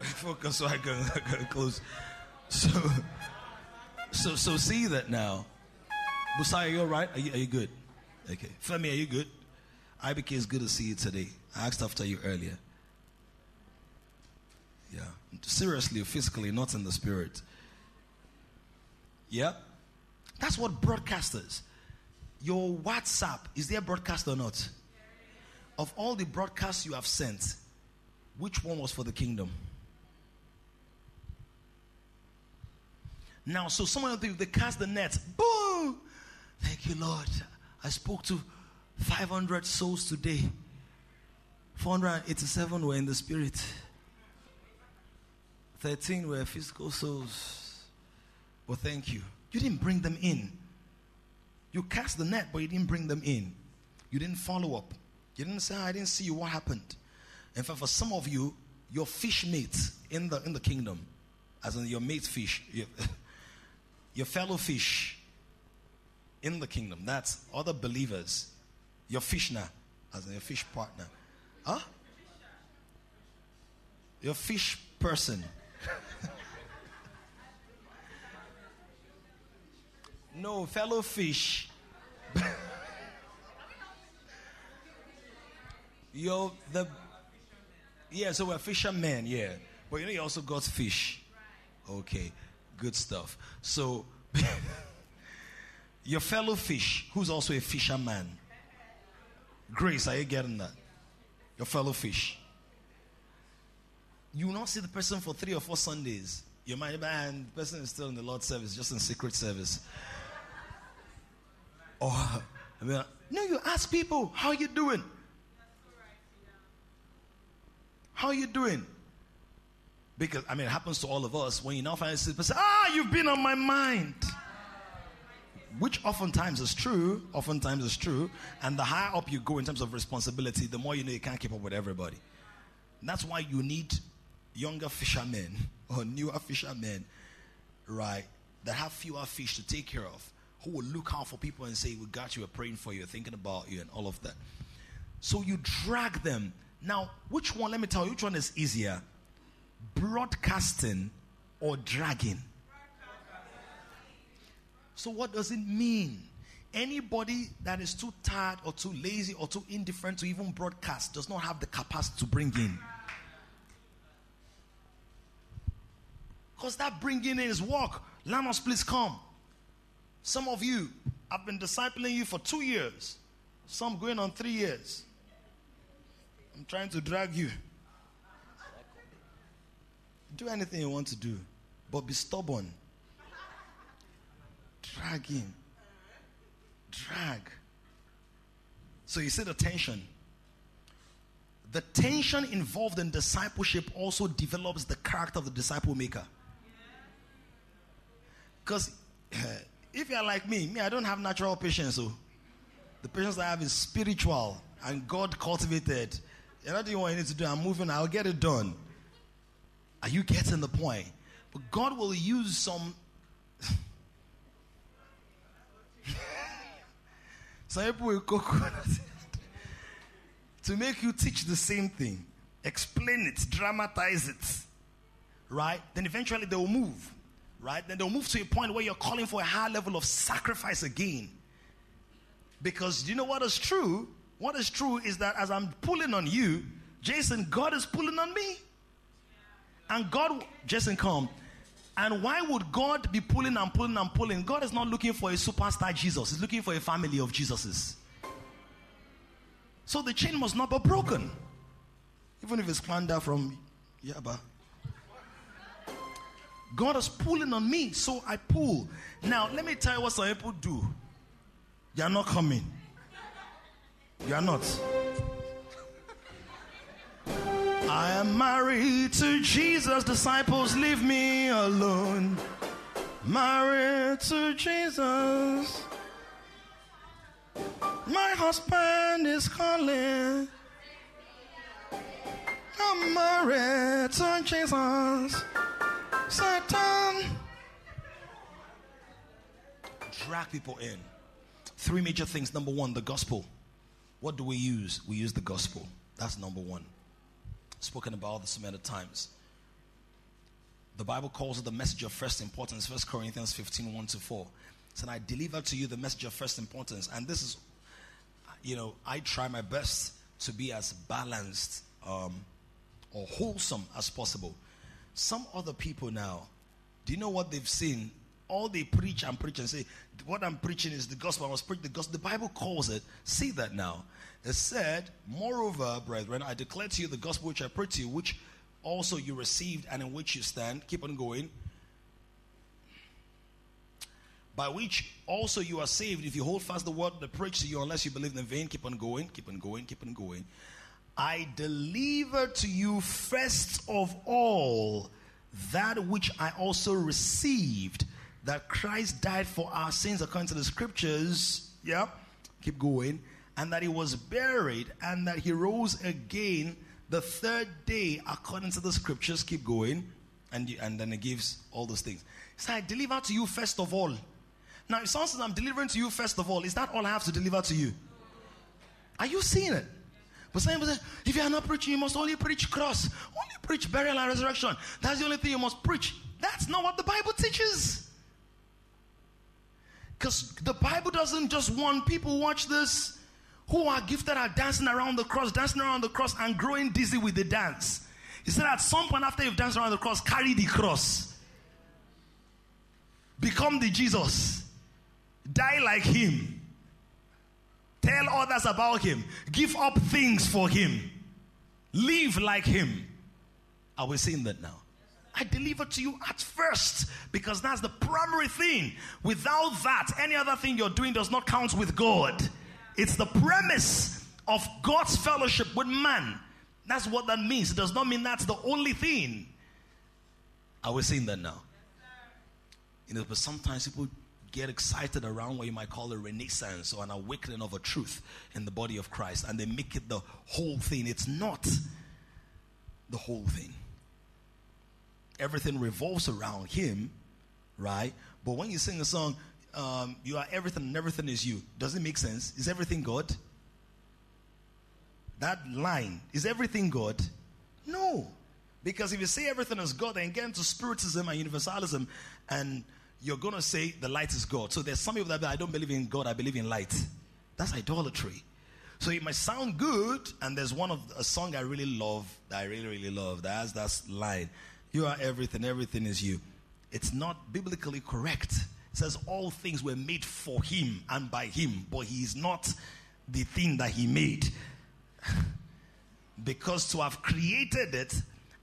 Focus so I can, I can close. So, so, so see that now. Busai, are you all right? Are you, are you good? Okay. Femi, are you good? IBK is good to see you today. I asked after you earlier. Yeah. Seriously, physically, not in the spirit. Yeah? That's what broadcasters your WhatsApp, is there broadcast or not? Of all the broadcasts you have sent, which one was for the kingdom? Now, so someone they, they cast the net. Boom! Thank you, Lord. I spoke to 500 souls today. 487 were in the spirit. 13 were physical souls. But thank you. You didn't bring them in. You cast the net, but you didn't bring them in. You didn't follow up. You didn't say, ah, I didn't see you. What happened? In fact, for some of you, your fish mates in the, in the kingdom, as in your mate fish, your, your fellow fish in the kingdom, that's other believers, your fish now, as in your fish partner. Huh? Your fish person. No, fellow fish. Yo, the yeah, so we're fishermen, yeah. But you know, you also got fish. Okay, good stuff. So, your fellow fish, who's also a fisherman. Grace, are you getting that? Your fellow fish. You will not see the person for three or four Sundays. You might, man, the person is still in the Lord's service, just in secret service. I mean, no, you ask people, how you doing? How you doing? Because, I mean, it happens to all of us. When you now find a person, ah, you've been on my mind. Which oftentimes is true, oftentimes is true. And the higher up you go in terms of responsibility, the more you know you can't keep up with everybody. That's why you need younger fishermen or newer fishermen, right, that have fewer fish to take care of, who will look out for people and say, We got you, we're praying for you, thinking about you, and all of that. So you drag them now, which one, let me tell you, which one is easier? Broadcasting or dragging? So, what does it mean? Anybody that is too tired or too lazy or too indifferent to even broadcast does not have the capacity to bring in. Because that bringing in is work. Lanos, please come. Some of you, I've been discipling you for two years, some going on three years. I'm trying to drag you. Do anything you want to do, but be stubborn. Drag him. Drag. So you see the tension. The tension involved in discipleship also develops the character of the disciple maker. Because eh, if you're like me, me, I don't have natural patience. So the patience I have is spiritual and God cultivated. You're not doing what you need to do. I'm moving. I'll get it done. Are you getting the point? But God will use some. some people will coconut to make you teach the same thing, explain it, dramatize it, right? Then eventually they will move, right? Then they'll move to a point where you're calling for a high level of sacrifice again. Because you know what is true? What is true is that as I'm pulling on you, Jason, God is pulling on me. And God, Jason, come. And why would God be pulling and pulling and pulling? God is not looking for a superstar Jesus, He's looking for a family of Jesuses. So the chain must not be broken, even if it's plunder from Yaba. God is pulling on me, so I pull. Now, let me tell you what some people do. You are not coming. You are not. I am married to Jesus. Disciples, leave me alone. Married to Jesus. My husband is calling. I'm married to Jesus. Satan. Drag people in. Three major things. Number one, the gospel. What do we use? We use the gospel. That's number one. Spoken about this many times. The Bible calls it the message of first importance. First Corinthians 15, 1 to 4. Said, I deliver to you the message of first importance. And this is, you know, I try my best to be as balanced um, or wholesome as possible. Some other people now, do you know what they've seen all they preach and preach and say, What I'm preaching is the gospel. I must preach the gospel. The Bible calls it, see that now. It said, Moreover, brethren, I declare to you the gospel which I preach to you, which also you received and in which you stand. Keep on going. by which also you are saved if you hold fast the word that preach to you, unless you believe in vain. Keep on going, keep on going, keep on going. I deliver to you first of all that which I also received that Christ died for our sins according to the scriptures. Yep, keep going. And that he was buried and that he rose again the third day according to the scriptures. Keep going. And, you, and then it gives all those things. So I deliver to you first of all. Now, if someone says, I'm delivering to you first of all, is that all I have to deliver to you? Are you seeing it? But if you are not preaching, you must only preach cross, only preach burial and resurrection. That's the only thing you must preach. That's not what the Bible teaches. Because the Bible doesn't just want people watch this who are gifted at dancing around the cross, dancing around the cross, and growing dizzy with the dance. He said, at some point after you've danced around the cross, carry the cross. Become the Jesus. Die like him. Tell others about him. Give up things for him. Live like him. Are we seeing that now? I deliver to you at first because that's the primary thing. Without that, any other thing you're doing does not count with God. It's the premise of God's fellowship with man. That's what that means. It does not mean that's the only thing. Are we seeing that now? You know, but sometimes people get excited around what you might call a renaissance or an awakening of a truth in the body of Christ and they make it the whole thing. It's not the whole thing. Everything revolves around Him, right? But when you sing a song, um, you are everything and everything is you, does it make sense? Is everything God? That line, is everything God? No. Because if you say everything is God, then get into spiritism and universalism, and you're going to say the light is God. So there's some people that I don't believe in God, I believe in light. That's idolatry. So it might sound good, and there's one of a song I really love that I really, really love. That has that line You are everything, everything is you. It's not biblically correct. It says all things were made for him and by him, but he is not the thing that he made. because to have created it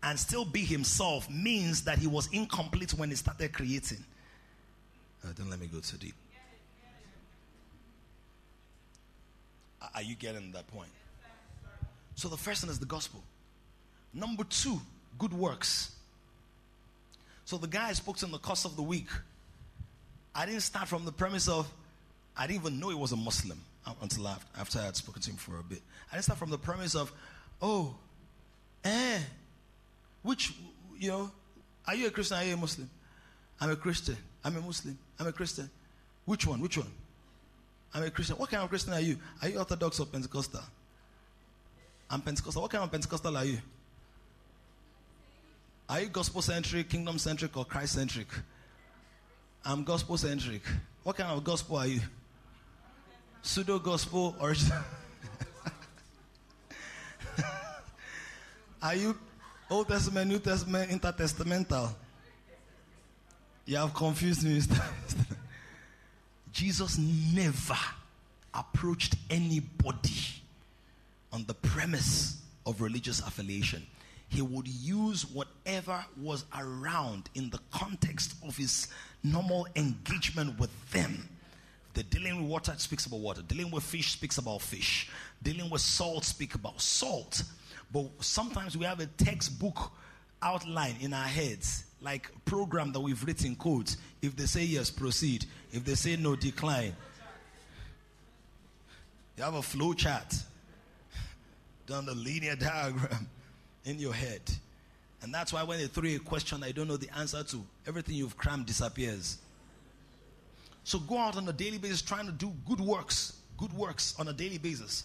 and still be himself means that he was incomplete when he started creating. Uh, don't let me go too deep. Are you getting that point? So the first one is the gospel. Number two, good works. So the guy I spoke to in the course of the week, I didn't start from the premise of, I didn't even know he was a Muslim until after I had spoken to him for a bit. I didn't start from the premise of, oh, eh, which, you know, are you a Christian? Are you a Muslim? I'm a Christian. I'm a Muslim. I'm a Christian. Which one? Which one? I'm a Christian. What kind of Christian are you? Are you Orthodox or Pentecostal? I'm Pentecostal. What kind of Pentecostal are you? Are you gospel centric, kingdom centric, or Christ centric? I'm gospel centric. What kind of gospel are you? Pseudo gospel or Are you Old Testament, New Testament, intertestamental? You have confused me. Jesus never approached anybody on the premise of religious affiliation. He would use whatever was around in the context of his normal engagement with them. The dealing with water speaks about water. Dealing with fish speaks about fish. Dealing with salt speaks about salt. But sometimes we have a textbook outline in our heads like program that we've written codes. If they say yes, proceed. If they say no, decline. You have a flow chart done the linear diagram in your head. And that's why when they throw a question I don't know the answer to, everything you've crammed disappears. So go out on a daily basis trying to do good works. Good works on a daily basis.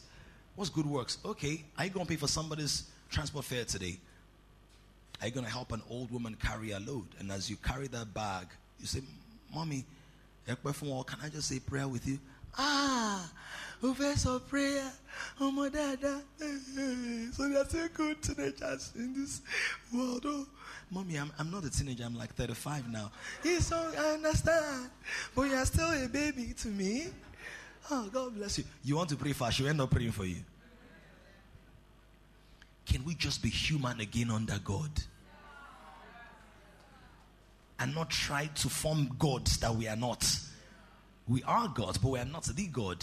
What's good works? Okay, are you going to pay for somebody's transport fare today? Are you going to help an old woman carry a load? And as you carry that bag, you say, Mommy, can I just say prayer with you? Ah, verse of prayer? Oh, my. So we are still good teenagers in this world. Oh, Mommy, I'm, I'm not a teenager. I'm like 35 now. Yes, so I understand. But you are still a baby to me. Oh, God bless you. You want to pray for she'll end up praying for you. Can we just be human again under God? and not try to form gods that we are not. We are gods, but we are not the God.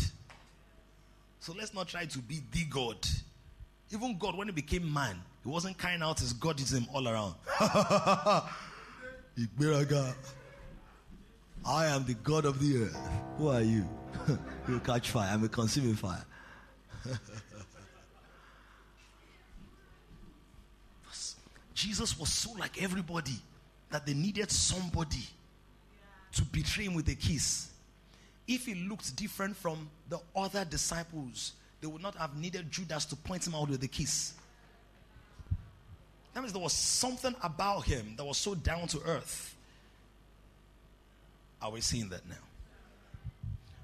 So let's not try to be the God. Even God, when he became man, he wasn't carrying out his godism all around. I am the God of the earth. Who are you? you catch fire. I'm a consuming fire. Jesus was so like everybody that they needed somebody to betray him with a kiss. If he looked different from the other disciples, they would not have needed Judas to point him out with a kiss. That means there was something about him that was so down to earth. Are we seeing that now?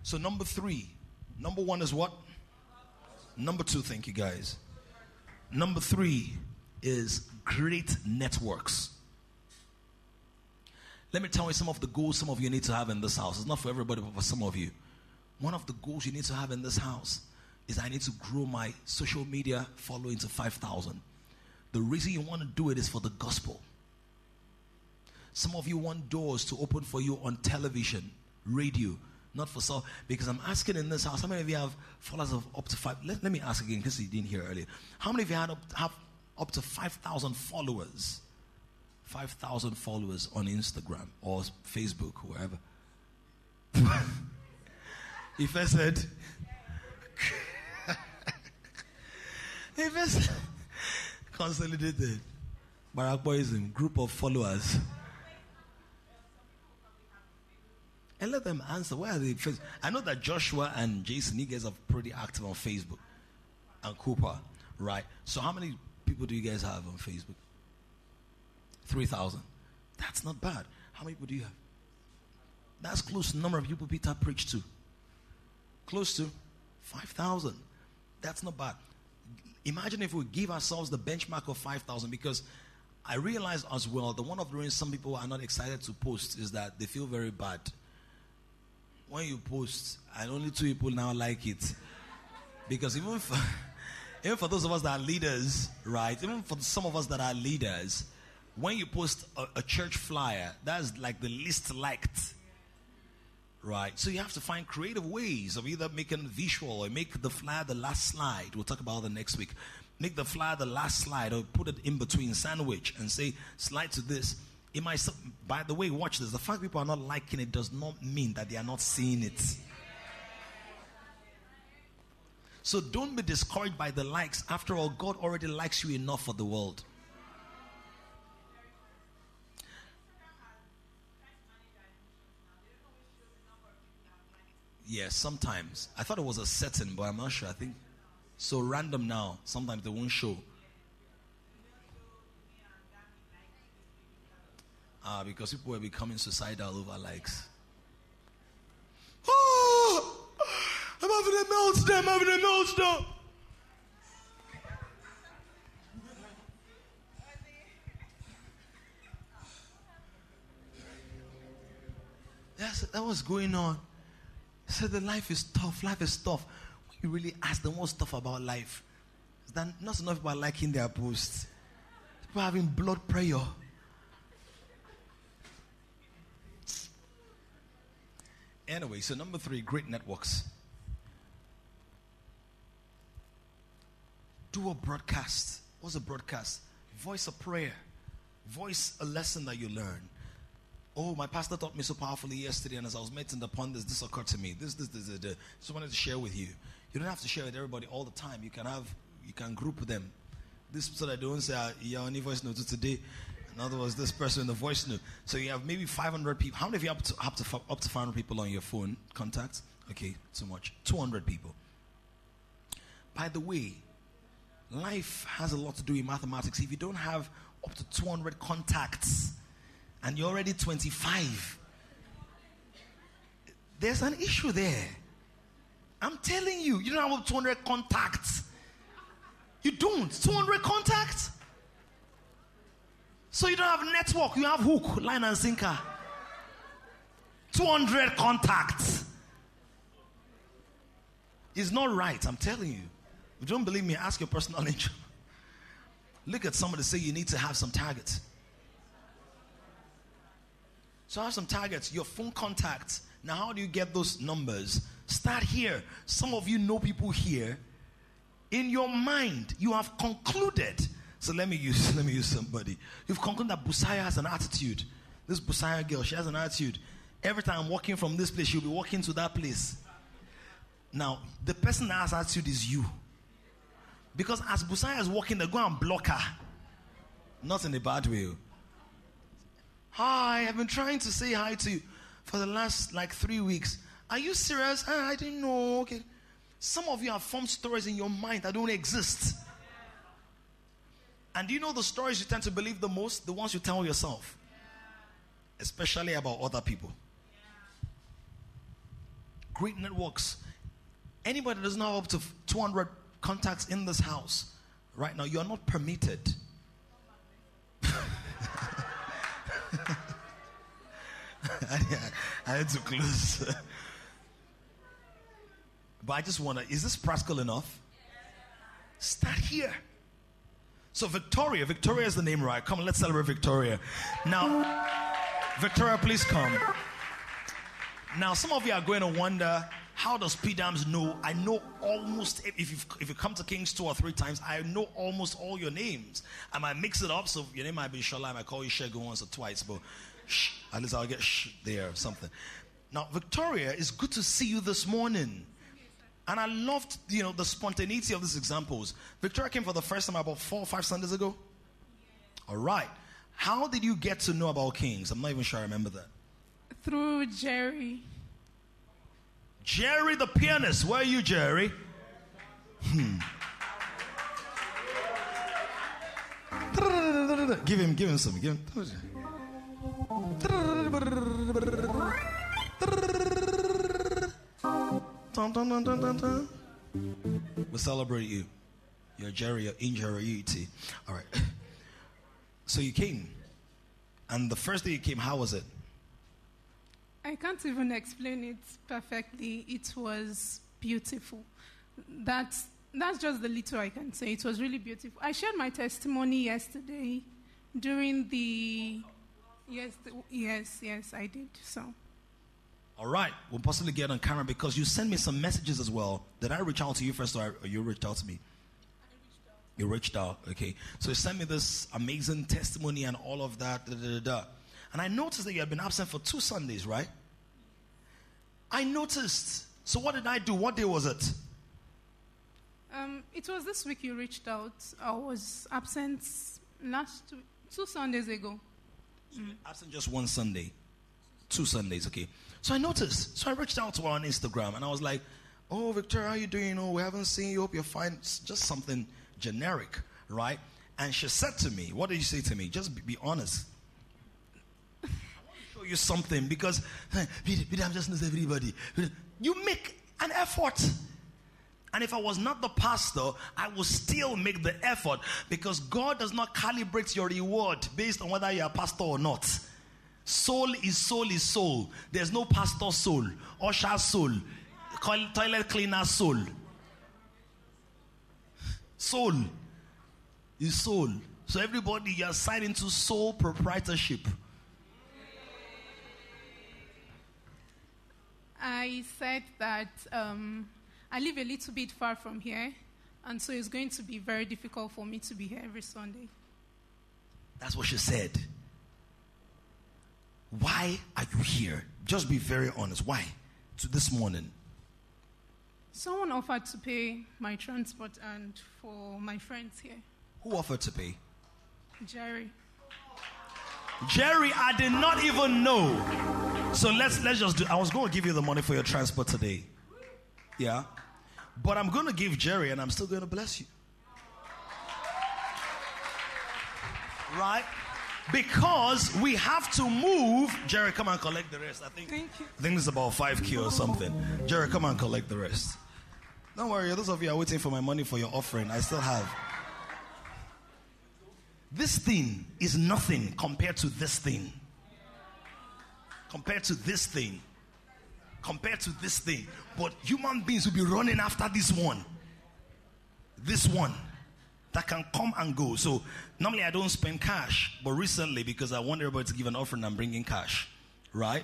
So, number three. Number one is what? Number two, thank you guys. Number three is great networks. Let me tell you some of the goals some of you need to have in this house. It's not for everybody, but for some of you. One of the goals you need to have in this house is I need to grow my social media following to 5,000. The reason you want to do it is for the gospel. Some of you want doors to open for you on television, radio, not for self. Because I'm asking in this house, how many of you have followers of up to five? Let, let me ask again because you didn't hear earlier. How many of you had up, have up to 5,000 followers? 5,000 followers on Instagram or Facebook, wherever. if I said, if I said, consolidated, Barakboism, group of followers. And let them answer. Where are they? I know that Joshua and Jason, you guys are pretty active on Facebook. And Cooper, right? So, how many people do you guys have on Facebook? 3,000. That's not bad. How many people do you have? That's close to the number of people Peter preached to. Close to 5,000. That's not bad. Imagine if we give ourselves the benchmark of 5,000 because I realize as well that one of the reasons some people are not excited to post is that they feel very bad. When you post, and only two people now like it. Because even for, even for those of us that are leaders, right? Even for some of us that are leaders, when you post a, a church flyer, that's like the least liked. Right? So you have to find creative ways of either making visual or make the flyer the last slide. We'll talk about the next week. Make the flyer the last slide or put it in between sandwich and say, slide to this. It might, by the way, watch this. The fact people are not liking it does not mean that they are not seeing it. So don't be discouraged by the likes. After all, God already likes you enough for the world. Yes, sometimes. I thought it was a setting, but I'm not sure. I think so random now. Sometimes they won't show. Ah, because people were becoming suicidal over likes. Oh, I'm having a meltdown. I'm having a meltdown. Yes, that was going on. He said the life is tough. Life is tough. When you really ask them what's tough about life, is that not enough about liking their posts. People having blood prayer. Anyway, so number three, great networks. Do a broadcast. What's a broadcast? Voice a prayer. Voice a lesson that you learn. Oh, my pastor taught me so powerfully yesterday, and as I was meditating upon this, this occurred to me. This, this, this, this, this. Just wanted to share with you. You don't have to share with everybody all the time. You can have, you can group them. This so that they don't say, ah, "Yeah, only voice note today." In other words, this person in the voice note. So you have maybe 500 people. How many of you have to, up to up to 500 people on your phone contacts? Okay, too much. 200 people. By the way, life has a lot to do with mathematics. If you don't have up to 200 contacts and you're already 25, there's an issue there. I'm telling you, you don't have 200 contacts. You don't. 200 contacts. So you don't have network, you have hook, line, and sinker. 200 contacts. It's not right, I'm telling you. If you don't believe me, ask your personal angel. Look at somebody say you need to have some targets. So have some targets. Your phone contacts Now, how do you get those numbers? Start here. Some of you know people here. In your mind, you have concluded. So let me use let me use somebody. You've concluded that Busaya has an attitude. This Busaya girl, she has an attitude. Every time I'm walking from this place, she'll be walking to that place. Now, the person that has attitude is you. Because as Busaya is walking, they go and block her. Not in a bad way. Hi, I've been trying to say hi to you for the last like three weeks. Are you serious? Ah, I didn't know. Okay. Some of you have formed stories in your mind that don't exist. And do you know the stories you tend to believe the most? The ones you tell yourself, especially about other people. Great networks. Anybody that doesn't have up to 200 contacts in this house right now, you are not permitted. I had to close. but I just to, is this practical enough? Start here. So, Victoria, Victoria is the name, right? Come on, let's celebrate Victoria. Now, Victoria, please come. Now, some of you are going to wonder how does PDAMS know? I know almost, if you if you come to Kings two or three times, I know almost all your names. I might mix it up, so your name might be Shola, I might call you Shego once or twice, but shh, at least I'll get shh there or something. Now, Victoria, it's good to see you this morning. And I loved, you know, the spontaneity of these examples. Victoria came for the first time about four or five Sundays ago. All right. How did you get to know about Kings? I'm not even sure I remember that. Through Jerry. Jerry the pianist. Where are you, Jerry? Hmm. Give him, give him some. Give him. We celebrate you. You're Jerry, you're in Jerry All right. So you came. And the first day you came, how was it? I can't even explain it perfectly. It was beautiful. That's, that's just the little I can say. It was really beautiful. I shared my testimony yesterday during the. Yes, the, yes, yes, I did. So. All right, we'll possibly get on camera because you sent me some messages as well. Did I reach out to you first or you reached out to me? You reached out, okay. So you sent me this amazing testimony and all of that, da, da, da, and I noticed that you had been absent for two Sundays, right? I noticed. So what did I do? What day was it? Um, it was this week you reached out. I was absent last two, two Sundays ago. Mm. Absent just one Sunday. Two Sundays, okay. So I noticed. So I reached out to her on Instagram and I was like, Oh, Victoria, how you doing? Oh, we haven't seen you. Hope you're fine. It's just something generic, right? And she said to me, What did you say to me? Just be, be honest. I want to show you something because I'm just knows everybody. You make an effort. And if I was not the pastor, I would still make the effort because God does not calibrate your reward based on whether you're a pastor or not. Soul is soul is soul. There's no pastor soul, usher soul, toilet cleaner soul. Soul is soul. So everybody, you're signed into soul proprietorship. I said that um, I live a little bit far from here, and so it's going to be very difficult for me to be here every Sunday. That's what she said. Why are you here? Just be very honest. Why? To this morning. Someone offered to pay my transport and for my friends here. Who offered to pay? Jerry. Jerry, I did not even know. So let's let's just do I was going to give you the money for your transport today. Yeah. But I'm going to give Jerry and I'm still going to bless you. Right? because we have to move. Jerry, come and collect the rest. I think. Thank you. I think it's about five k or something. Jerry, come and collect the rest. Don't worry, those of you are waiting for my money for your offering. I still have. This thing is nothing compared to this thing. Compared to this thing. Compared to this thing. But human beings will be running after this one. This one that can come and go. So normally I don't spend cash, but recently because I want everybody to give an offering, I'm bringing cash, right?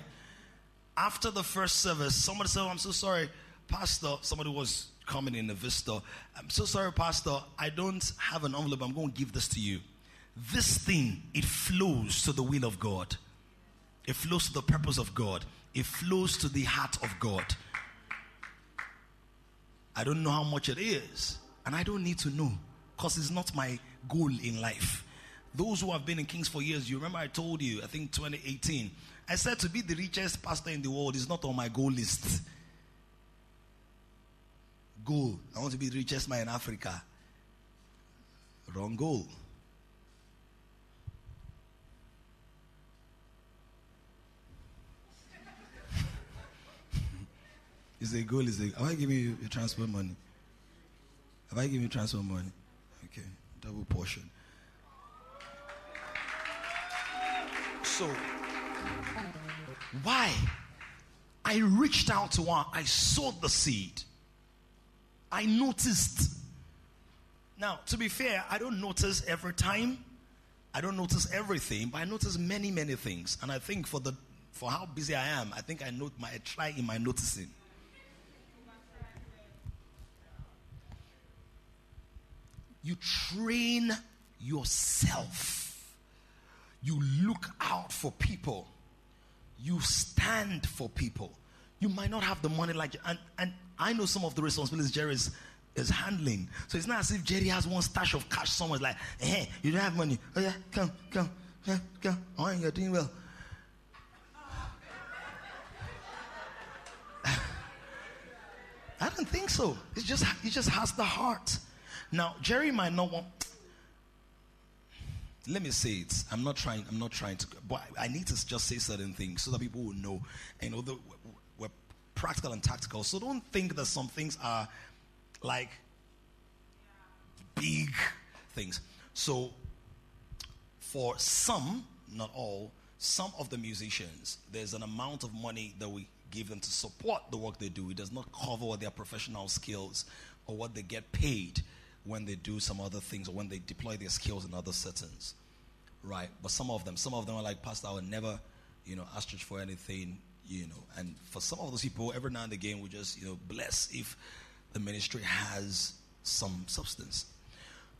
after the first service, somebody said, oh, I'm so sorry, Pastor. Somebody was coming in the vista. I'm so sorry, Pastor. I don't have an envelope. I'm going to give this to you. This thing, it flows to the will of God. It flows to the purpose of God. It flows to the heart of God. I don't know how much it is, and I don't need to know because it's not my goal in life. Those who have been in Kings for years, you remember I told you, I think 2018, I said to be the richest pastor in the world is not on my goal list. Goal. I want to be the richest man in Africa. Wrong goal. Is a goal is a have I given you your transport money? Have I given you transfer money? Okay, double portion. So why? I reached out to one, I sowed the seed. I noticed. Now, to be fair, I don't notice every time. I don't notice everything, but I notice many, many things. And I think for the for how busy I am, I think I note my I try in my noticing. You train yourself. You look out for people you stand for people. You might not have the money like, and, and I know some of the responsibilities Jerry is, is handling. So it's not as if Jerry has one stash of cash somewhere. Like, hey, you don't have money. Oh, yeah, come, come, yeah, come. Oh, you're doing well. I don't think so. It's just, he just has the heart. Now, Jerry might not want, let me say it. I'm not trying. I'm not trying to. But I need to just say certain things so that people will know. And the, we're practical and tactical. So don't think that some things are like big things. So for some, not all, some of the musicians, there's an amount of money that we give them to support the work they do. It does not cover their professional skills or what they get paid when they do some other things or when they deploy their skills in other settings. Right? But some of them, some of them are like, Pastor, I would never, you know, ask church for anything, you know. And for some of those people, every now and again, we just, you know, bless if the ministry has some substance.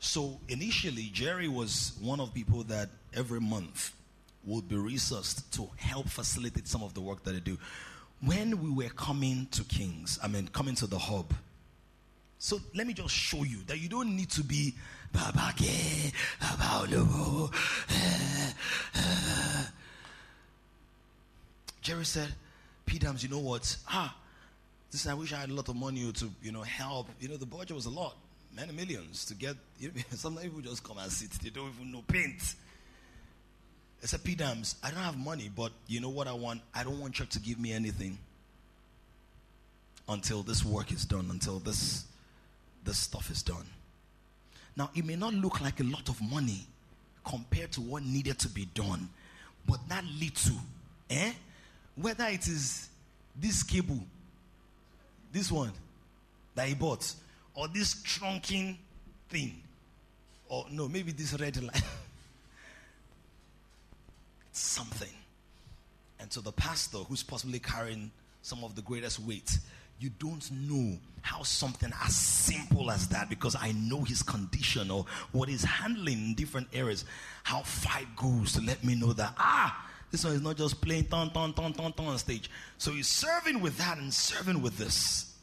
So initially, Jerry was one of people that every month would be resourced to help facilitate some of the work that they do. When we were coming to Kings, I mean, coming to the hub, so let me just show you that you don't need to be Jerry said, P Dams, you know what? Ah, this I wish I had a lot of money to, you know, help. You know, the budget was a lot, many millions to get. You know, sometimes people just come and sit, they don't even know paint. I said, P Dams, I don't have money, but you know what I want? I don't want church to give me anything until this work is done, until this this stuff is done. Now, it may not look like a lot of money compared to what needed to be done, but that little, eh? Whether it is this cable, this one that he bought, or this trunking thing, or no, maybe this red light. something. And so the pastor who's possibly carrying some of the greatest weight you don't know how something as simple as that, because I know his condition or what he's handling in different areas, how it goes to let me know that, ah, this one is not just playing ton, ton, ton, ton, ton on stage. So he's serving with that and serving with this.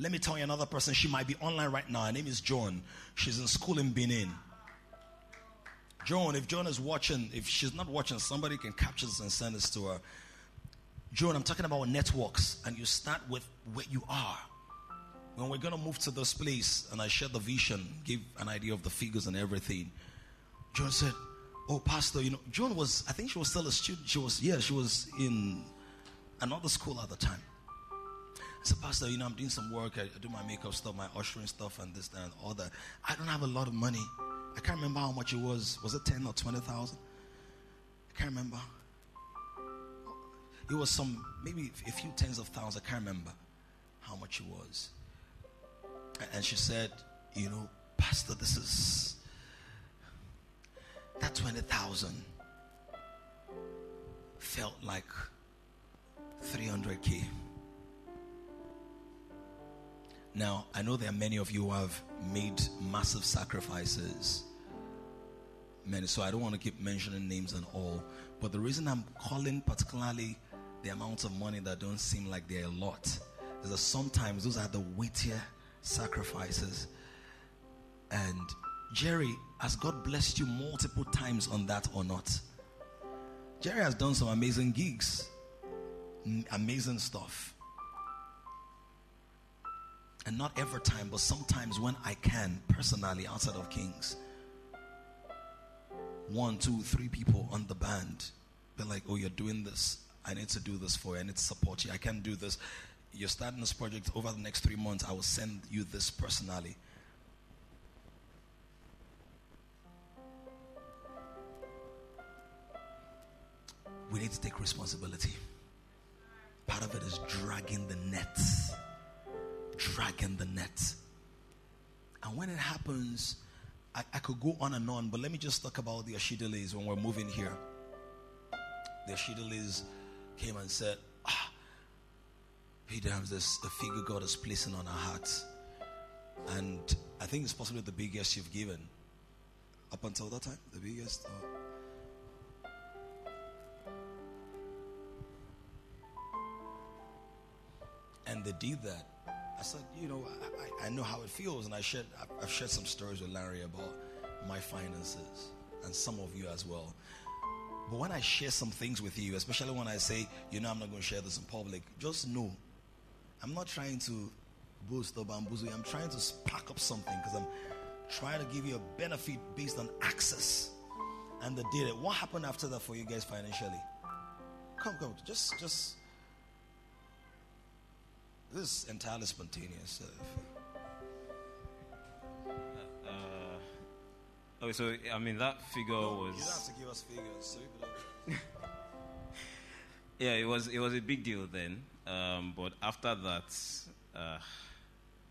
Let me tell you another person. She might be online right now. Her name is Joan. She's in school in Benin. John, if Joan is watching, if she's not watching, somebody can capture this and send this to her. Joan, I'm talking about networks, and you start with where you are. When we're going to move to this place, and I shared the vision, give an idea of the figures and everything, Joan said, Oh, Pastor, you know, Joan was, I think she was still a student. She was, yeah, she was in another school at the time. I said, Pastor, you know, I'm doing some work. I, I do my makeup stuff, my ushering stuff, and this, and all that. I don't have a lot of money. I can't remember how much it was. Was it 10 or 20,000? I can't remember. It was some, maybe a few tens of thousands. I can't remember how much it was. And she said, You know, Pastor, this is that 20,000 felt like 300k. Now, I know there are many of you who have made massive sacrifices. Many, so I don't want to keep mentioning names and all. But the reason I'm calling particularly the amounts of money that don't seem like they're a lot is that sometimes those are the weightier sacrifices. And Jerry, has God blessed you multiple times on that or not? Jerry has done some amazing gigs, amazing stuff. And not every time, but sometimes when I can, personally, outside of Kings, one, two, three people on the band, they're like, oh, you're doing this. I need to do this for you. I need to support you. I can't do this. You're starting this project over the next three months. I will send you this personally. We need to take responsibility. Part of it is dragging the net. Dragging the net. And when it happens, I, I could go on and on, but let me just talk about the Ashidalis when we're moving here. The Ashidalis came and said, ah, Peter has this the figure God is placing on our hearts. And I think it's possibly the biggest you've given up until that time. The biggest. Uh, and they did that. I said, you know, I, I, I know how it feels, and I shared, I've shared some stories with Larry about my finances, and some of you as well. But when I share some things with you, especially when I say, you know, I'm not going to share this in public, just know I'm not trying to boost or bamboozle you. I'm trying to spark up something because I'm trying to give you a benefit based on access. And the data. What happened after that for you guys financially? Come, come. Just, just. This is entirely spontaneous. Uh, okay, so I mean that figure No, was. You don't have to give us figures. So people don't- Yeah, it was it was a big deal then. Um, but after that, uh,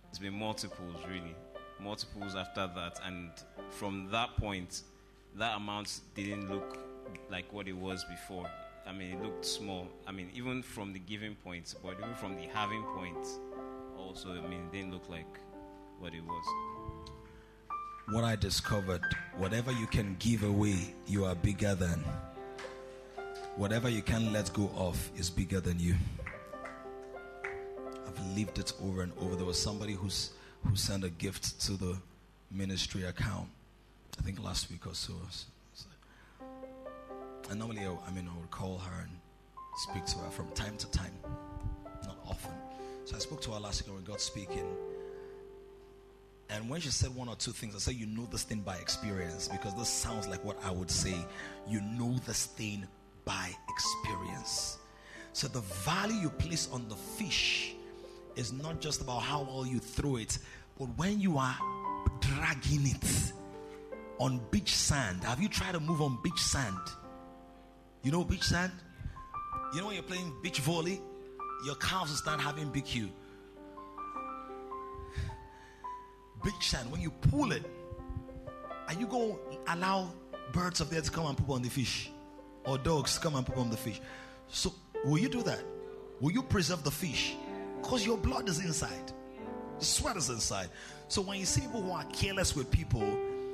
it's been multiples really, multiples after that, and from that point, that amount didn't look like what it was before. I mean, it looked small. I mean, even from the giving point, but even from the having point, also, I mean, it didn't look like what it was. What I discovered whatever you can give away, you are bigger than. Whatever you can let go of is bigger than you. I've lived it over and over. There was somebody who's who sent a gift to the ministry account, I think last week or so. And normally, I, mean, I would call her and speak to her from time to time, not often. So I spoke to her last week and we got speaking. And when she said one or two things, I said, You know this thing by experience because this sounds like what I would say. You know this thing by experience. So the value you place on the fish is not just about how well you throw it, but when you are dragging it on beach sand. Have you tried to move on beach sand? You know beach sand? You know when you're playing beach volley, your calves start having BQ. Beach sand, when you pull it, are you going to allow birds of there to come and poop on the fish? Or dogs come and poop on the fish? So, will you do that? Will you preserve the fish? Because your blood is inside, the sweat is inside. So, when you see people who are careless with people,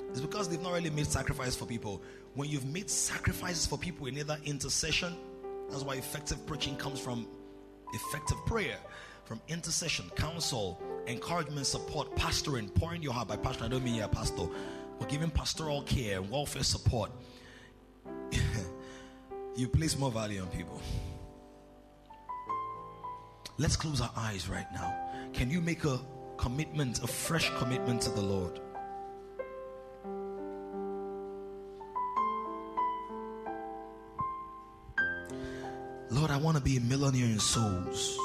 it's because they've not really made sacrifice for people. When you've made sacrifices for people in either intercession, that's why effective preaching comes from effective prayer, from intercession, counsel, encouragement, support, pastoring, pouring your heart by pastor. I don't mean you're a pastor, but giving pastoral care, welfare support. you place more value on people. Let's close our eyes right now. Can you make a commitment, a fresh commitment to the Lord? Lord, I want to be a millionaire in souls.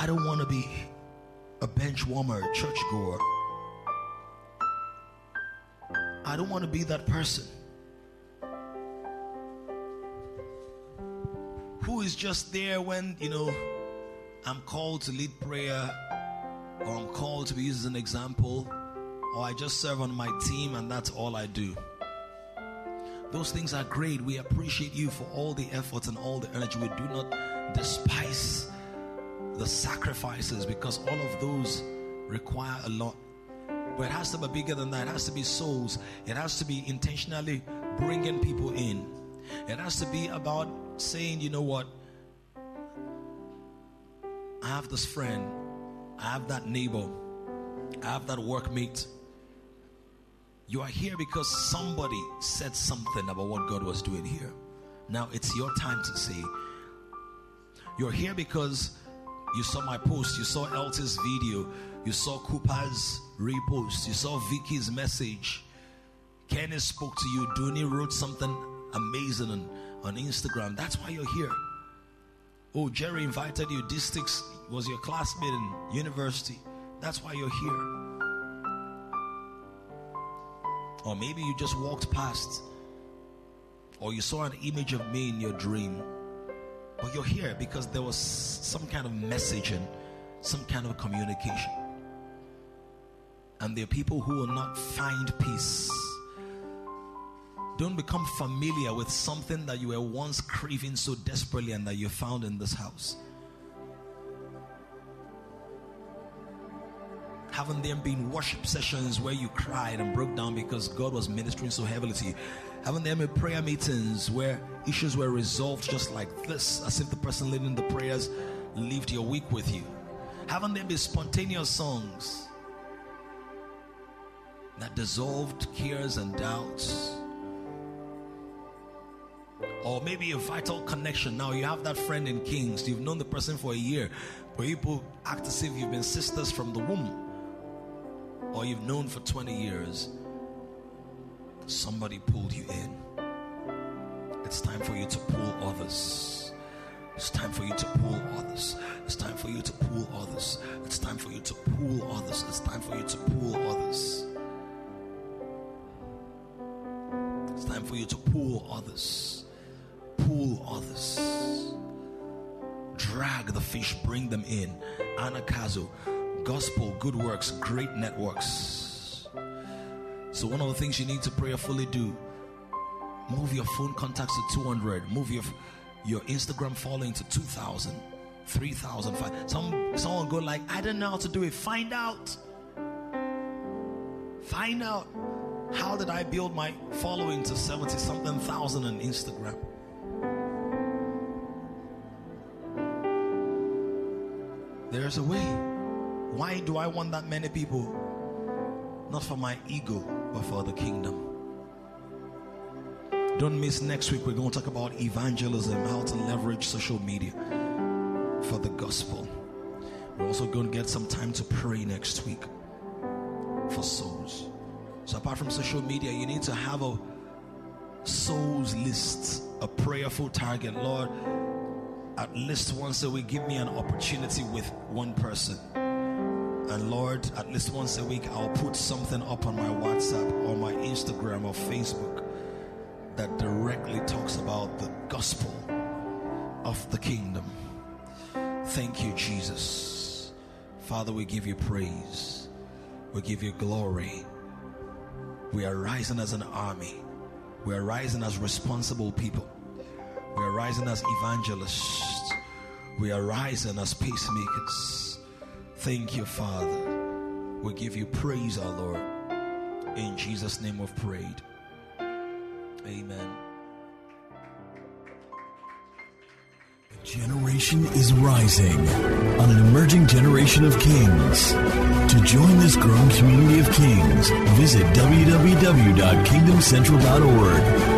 I don't want to be a bench warmer, church goer. I don't want to be that person who is just there when, you know, I'm called to lead prayer or I'm called to be used as an example or I just serve on my team and that's all I do. Those things are great. We appreciate you for all the efforts and all the energy. We do not despise the sacrifices because all of those require a lot. But it has to be bigger than that. It has to be souls. It has to be intentionally bringing people in. It has to be about saying, you know what? I have this friend. I have that neighbor. I have that workmate. You are here because somebody said something about what God was doing here. Now it's your time to say. You're here because you saw my post, you saw Eltis' video, you saw Cooper's repost, you saw Vicky's message. Kenny spoke to you, Dooney wrote something amazing on, on Instagram. That's why you're here. Oh, Jerry invited you. Districts was your classmate in university. That's why you're here. Or maybe you just walked past, or you saw an image of me in your dream. But you're here because there was some kind of message and some kind of communication. And there are people who will not find peace. Don't become familiar with something that you were once craving so desperately and that you found in this house. Haven't there been worship sessions where you cried and broke down because God was ministering so heavily to you? Haven't there been prayer meetings where issues were resolved just like this, as if the person leading the prayers lived your week with you? Haven't there been spontaneous songs that dissolved cares and doubts? Or maybe a vital connection. Now you have that friend in Kings, you've known the person for a year, but people act as if you've been sisters from the womb or you've known for 20 years, somebody pulled you in. It's time for you to pull others. It's time for you to pull others. It's time for you to pull others. It's time for you to pull others. It's time for you to pull others. It's time for you to pull others. Pull others. Drag the fish, bring them in. Anagkazo gospel, good works, great networks. So, one of the things you need to prayerfully do move your phone contacts to 200, move your, your Instagram following to 2,000, 3,000. Some, someone go like, I don't know how to do it. Find out. Find out. How did I build my following to 70 something thousand on Instagram? There's a way. Why do I want that many people? Not for my ego, but for the kingdom. Don't miss next week. We're going to talk about evangelism, how to leverage social media for the gospel. We're also going to get some time to pray next week for souls. So, apart from social media, you need to have a souls list, a prayerful target. Lord, at least once a week, give me an opportunity with one person. And Lord, at least once a week, I'll put something up on my WhatsApp or my Instagram or Facebook that directly talks about the gospel of the kingdom. Thank you, Jesus. Father, we give you praise, we give you glory. We are rising as an army, we are rising as responsible people, we are rising as evangelists, we are rising as peacemakers. Thank you, Father. We give you praise, our Lord. In Jesus' name we've prayed. Amen. A generation is rising on an emerging generation of kings. To join this growing community of kings, visit www.kingdomcentral.org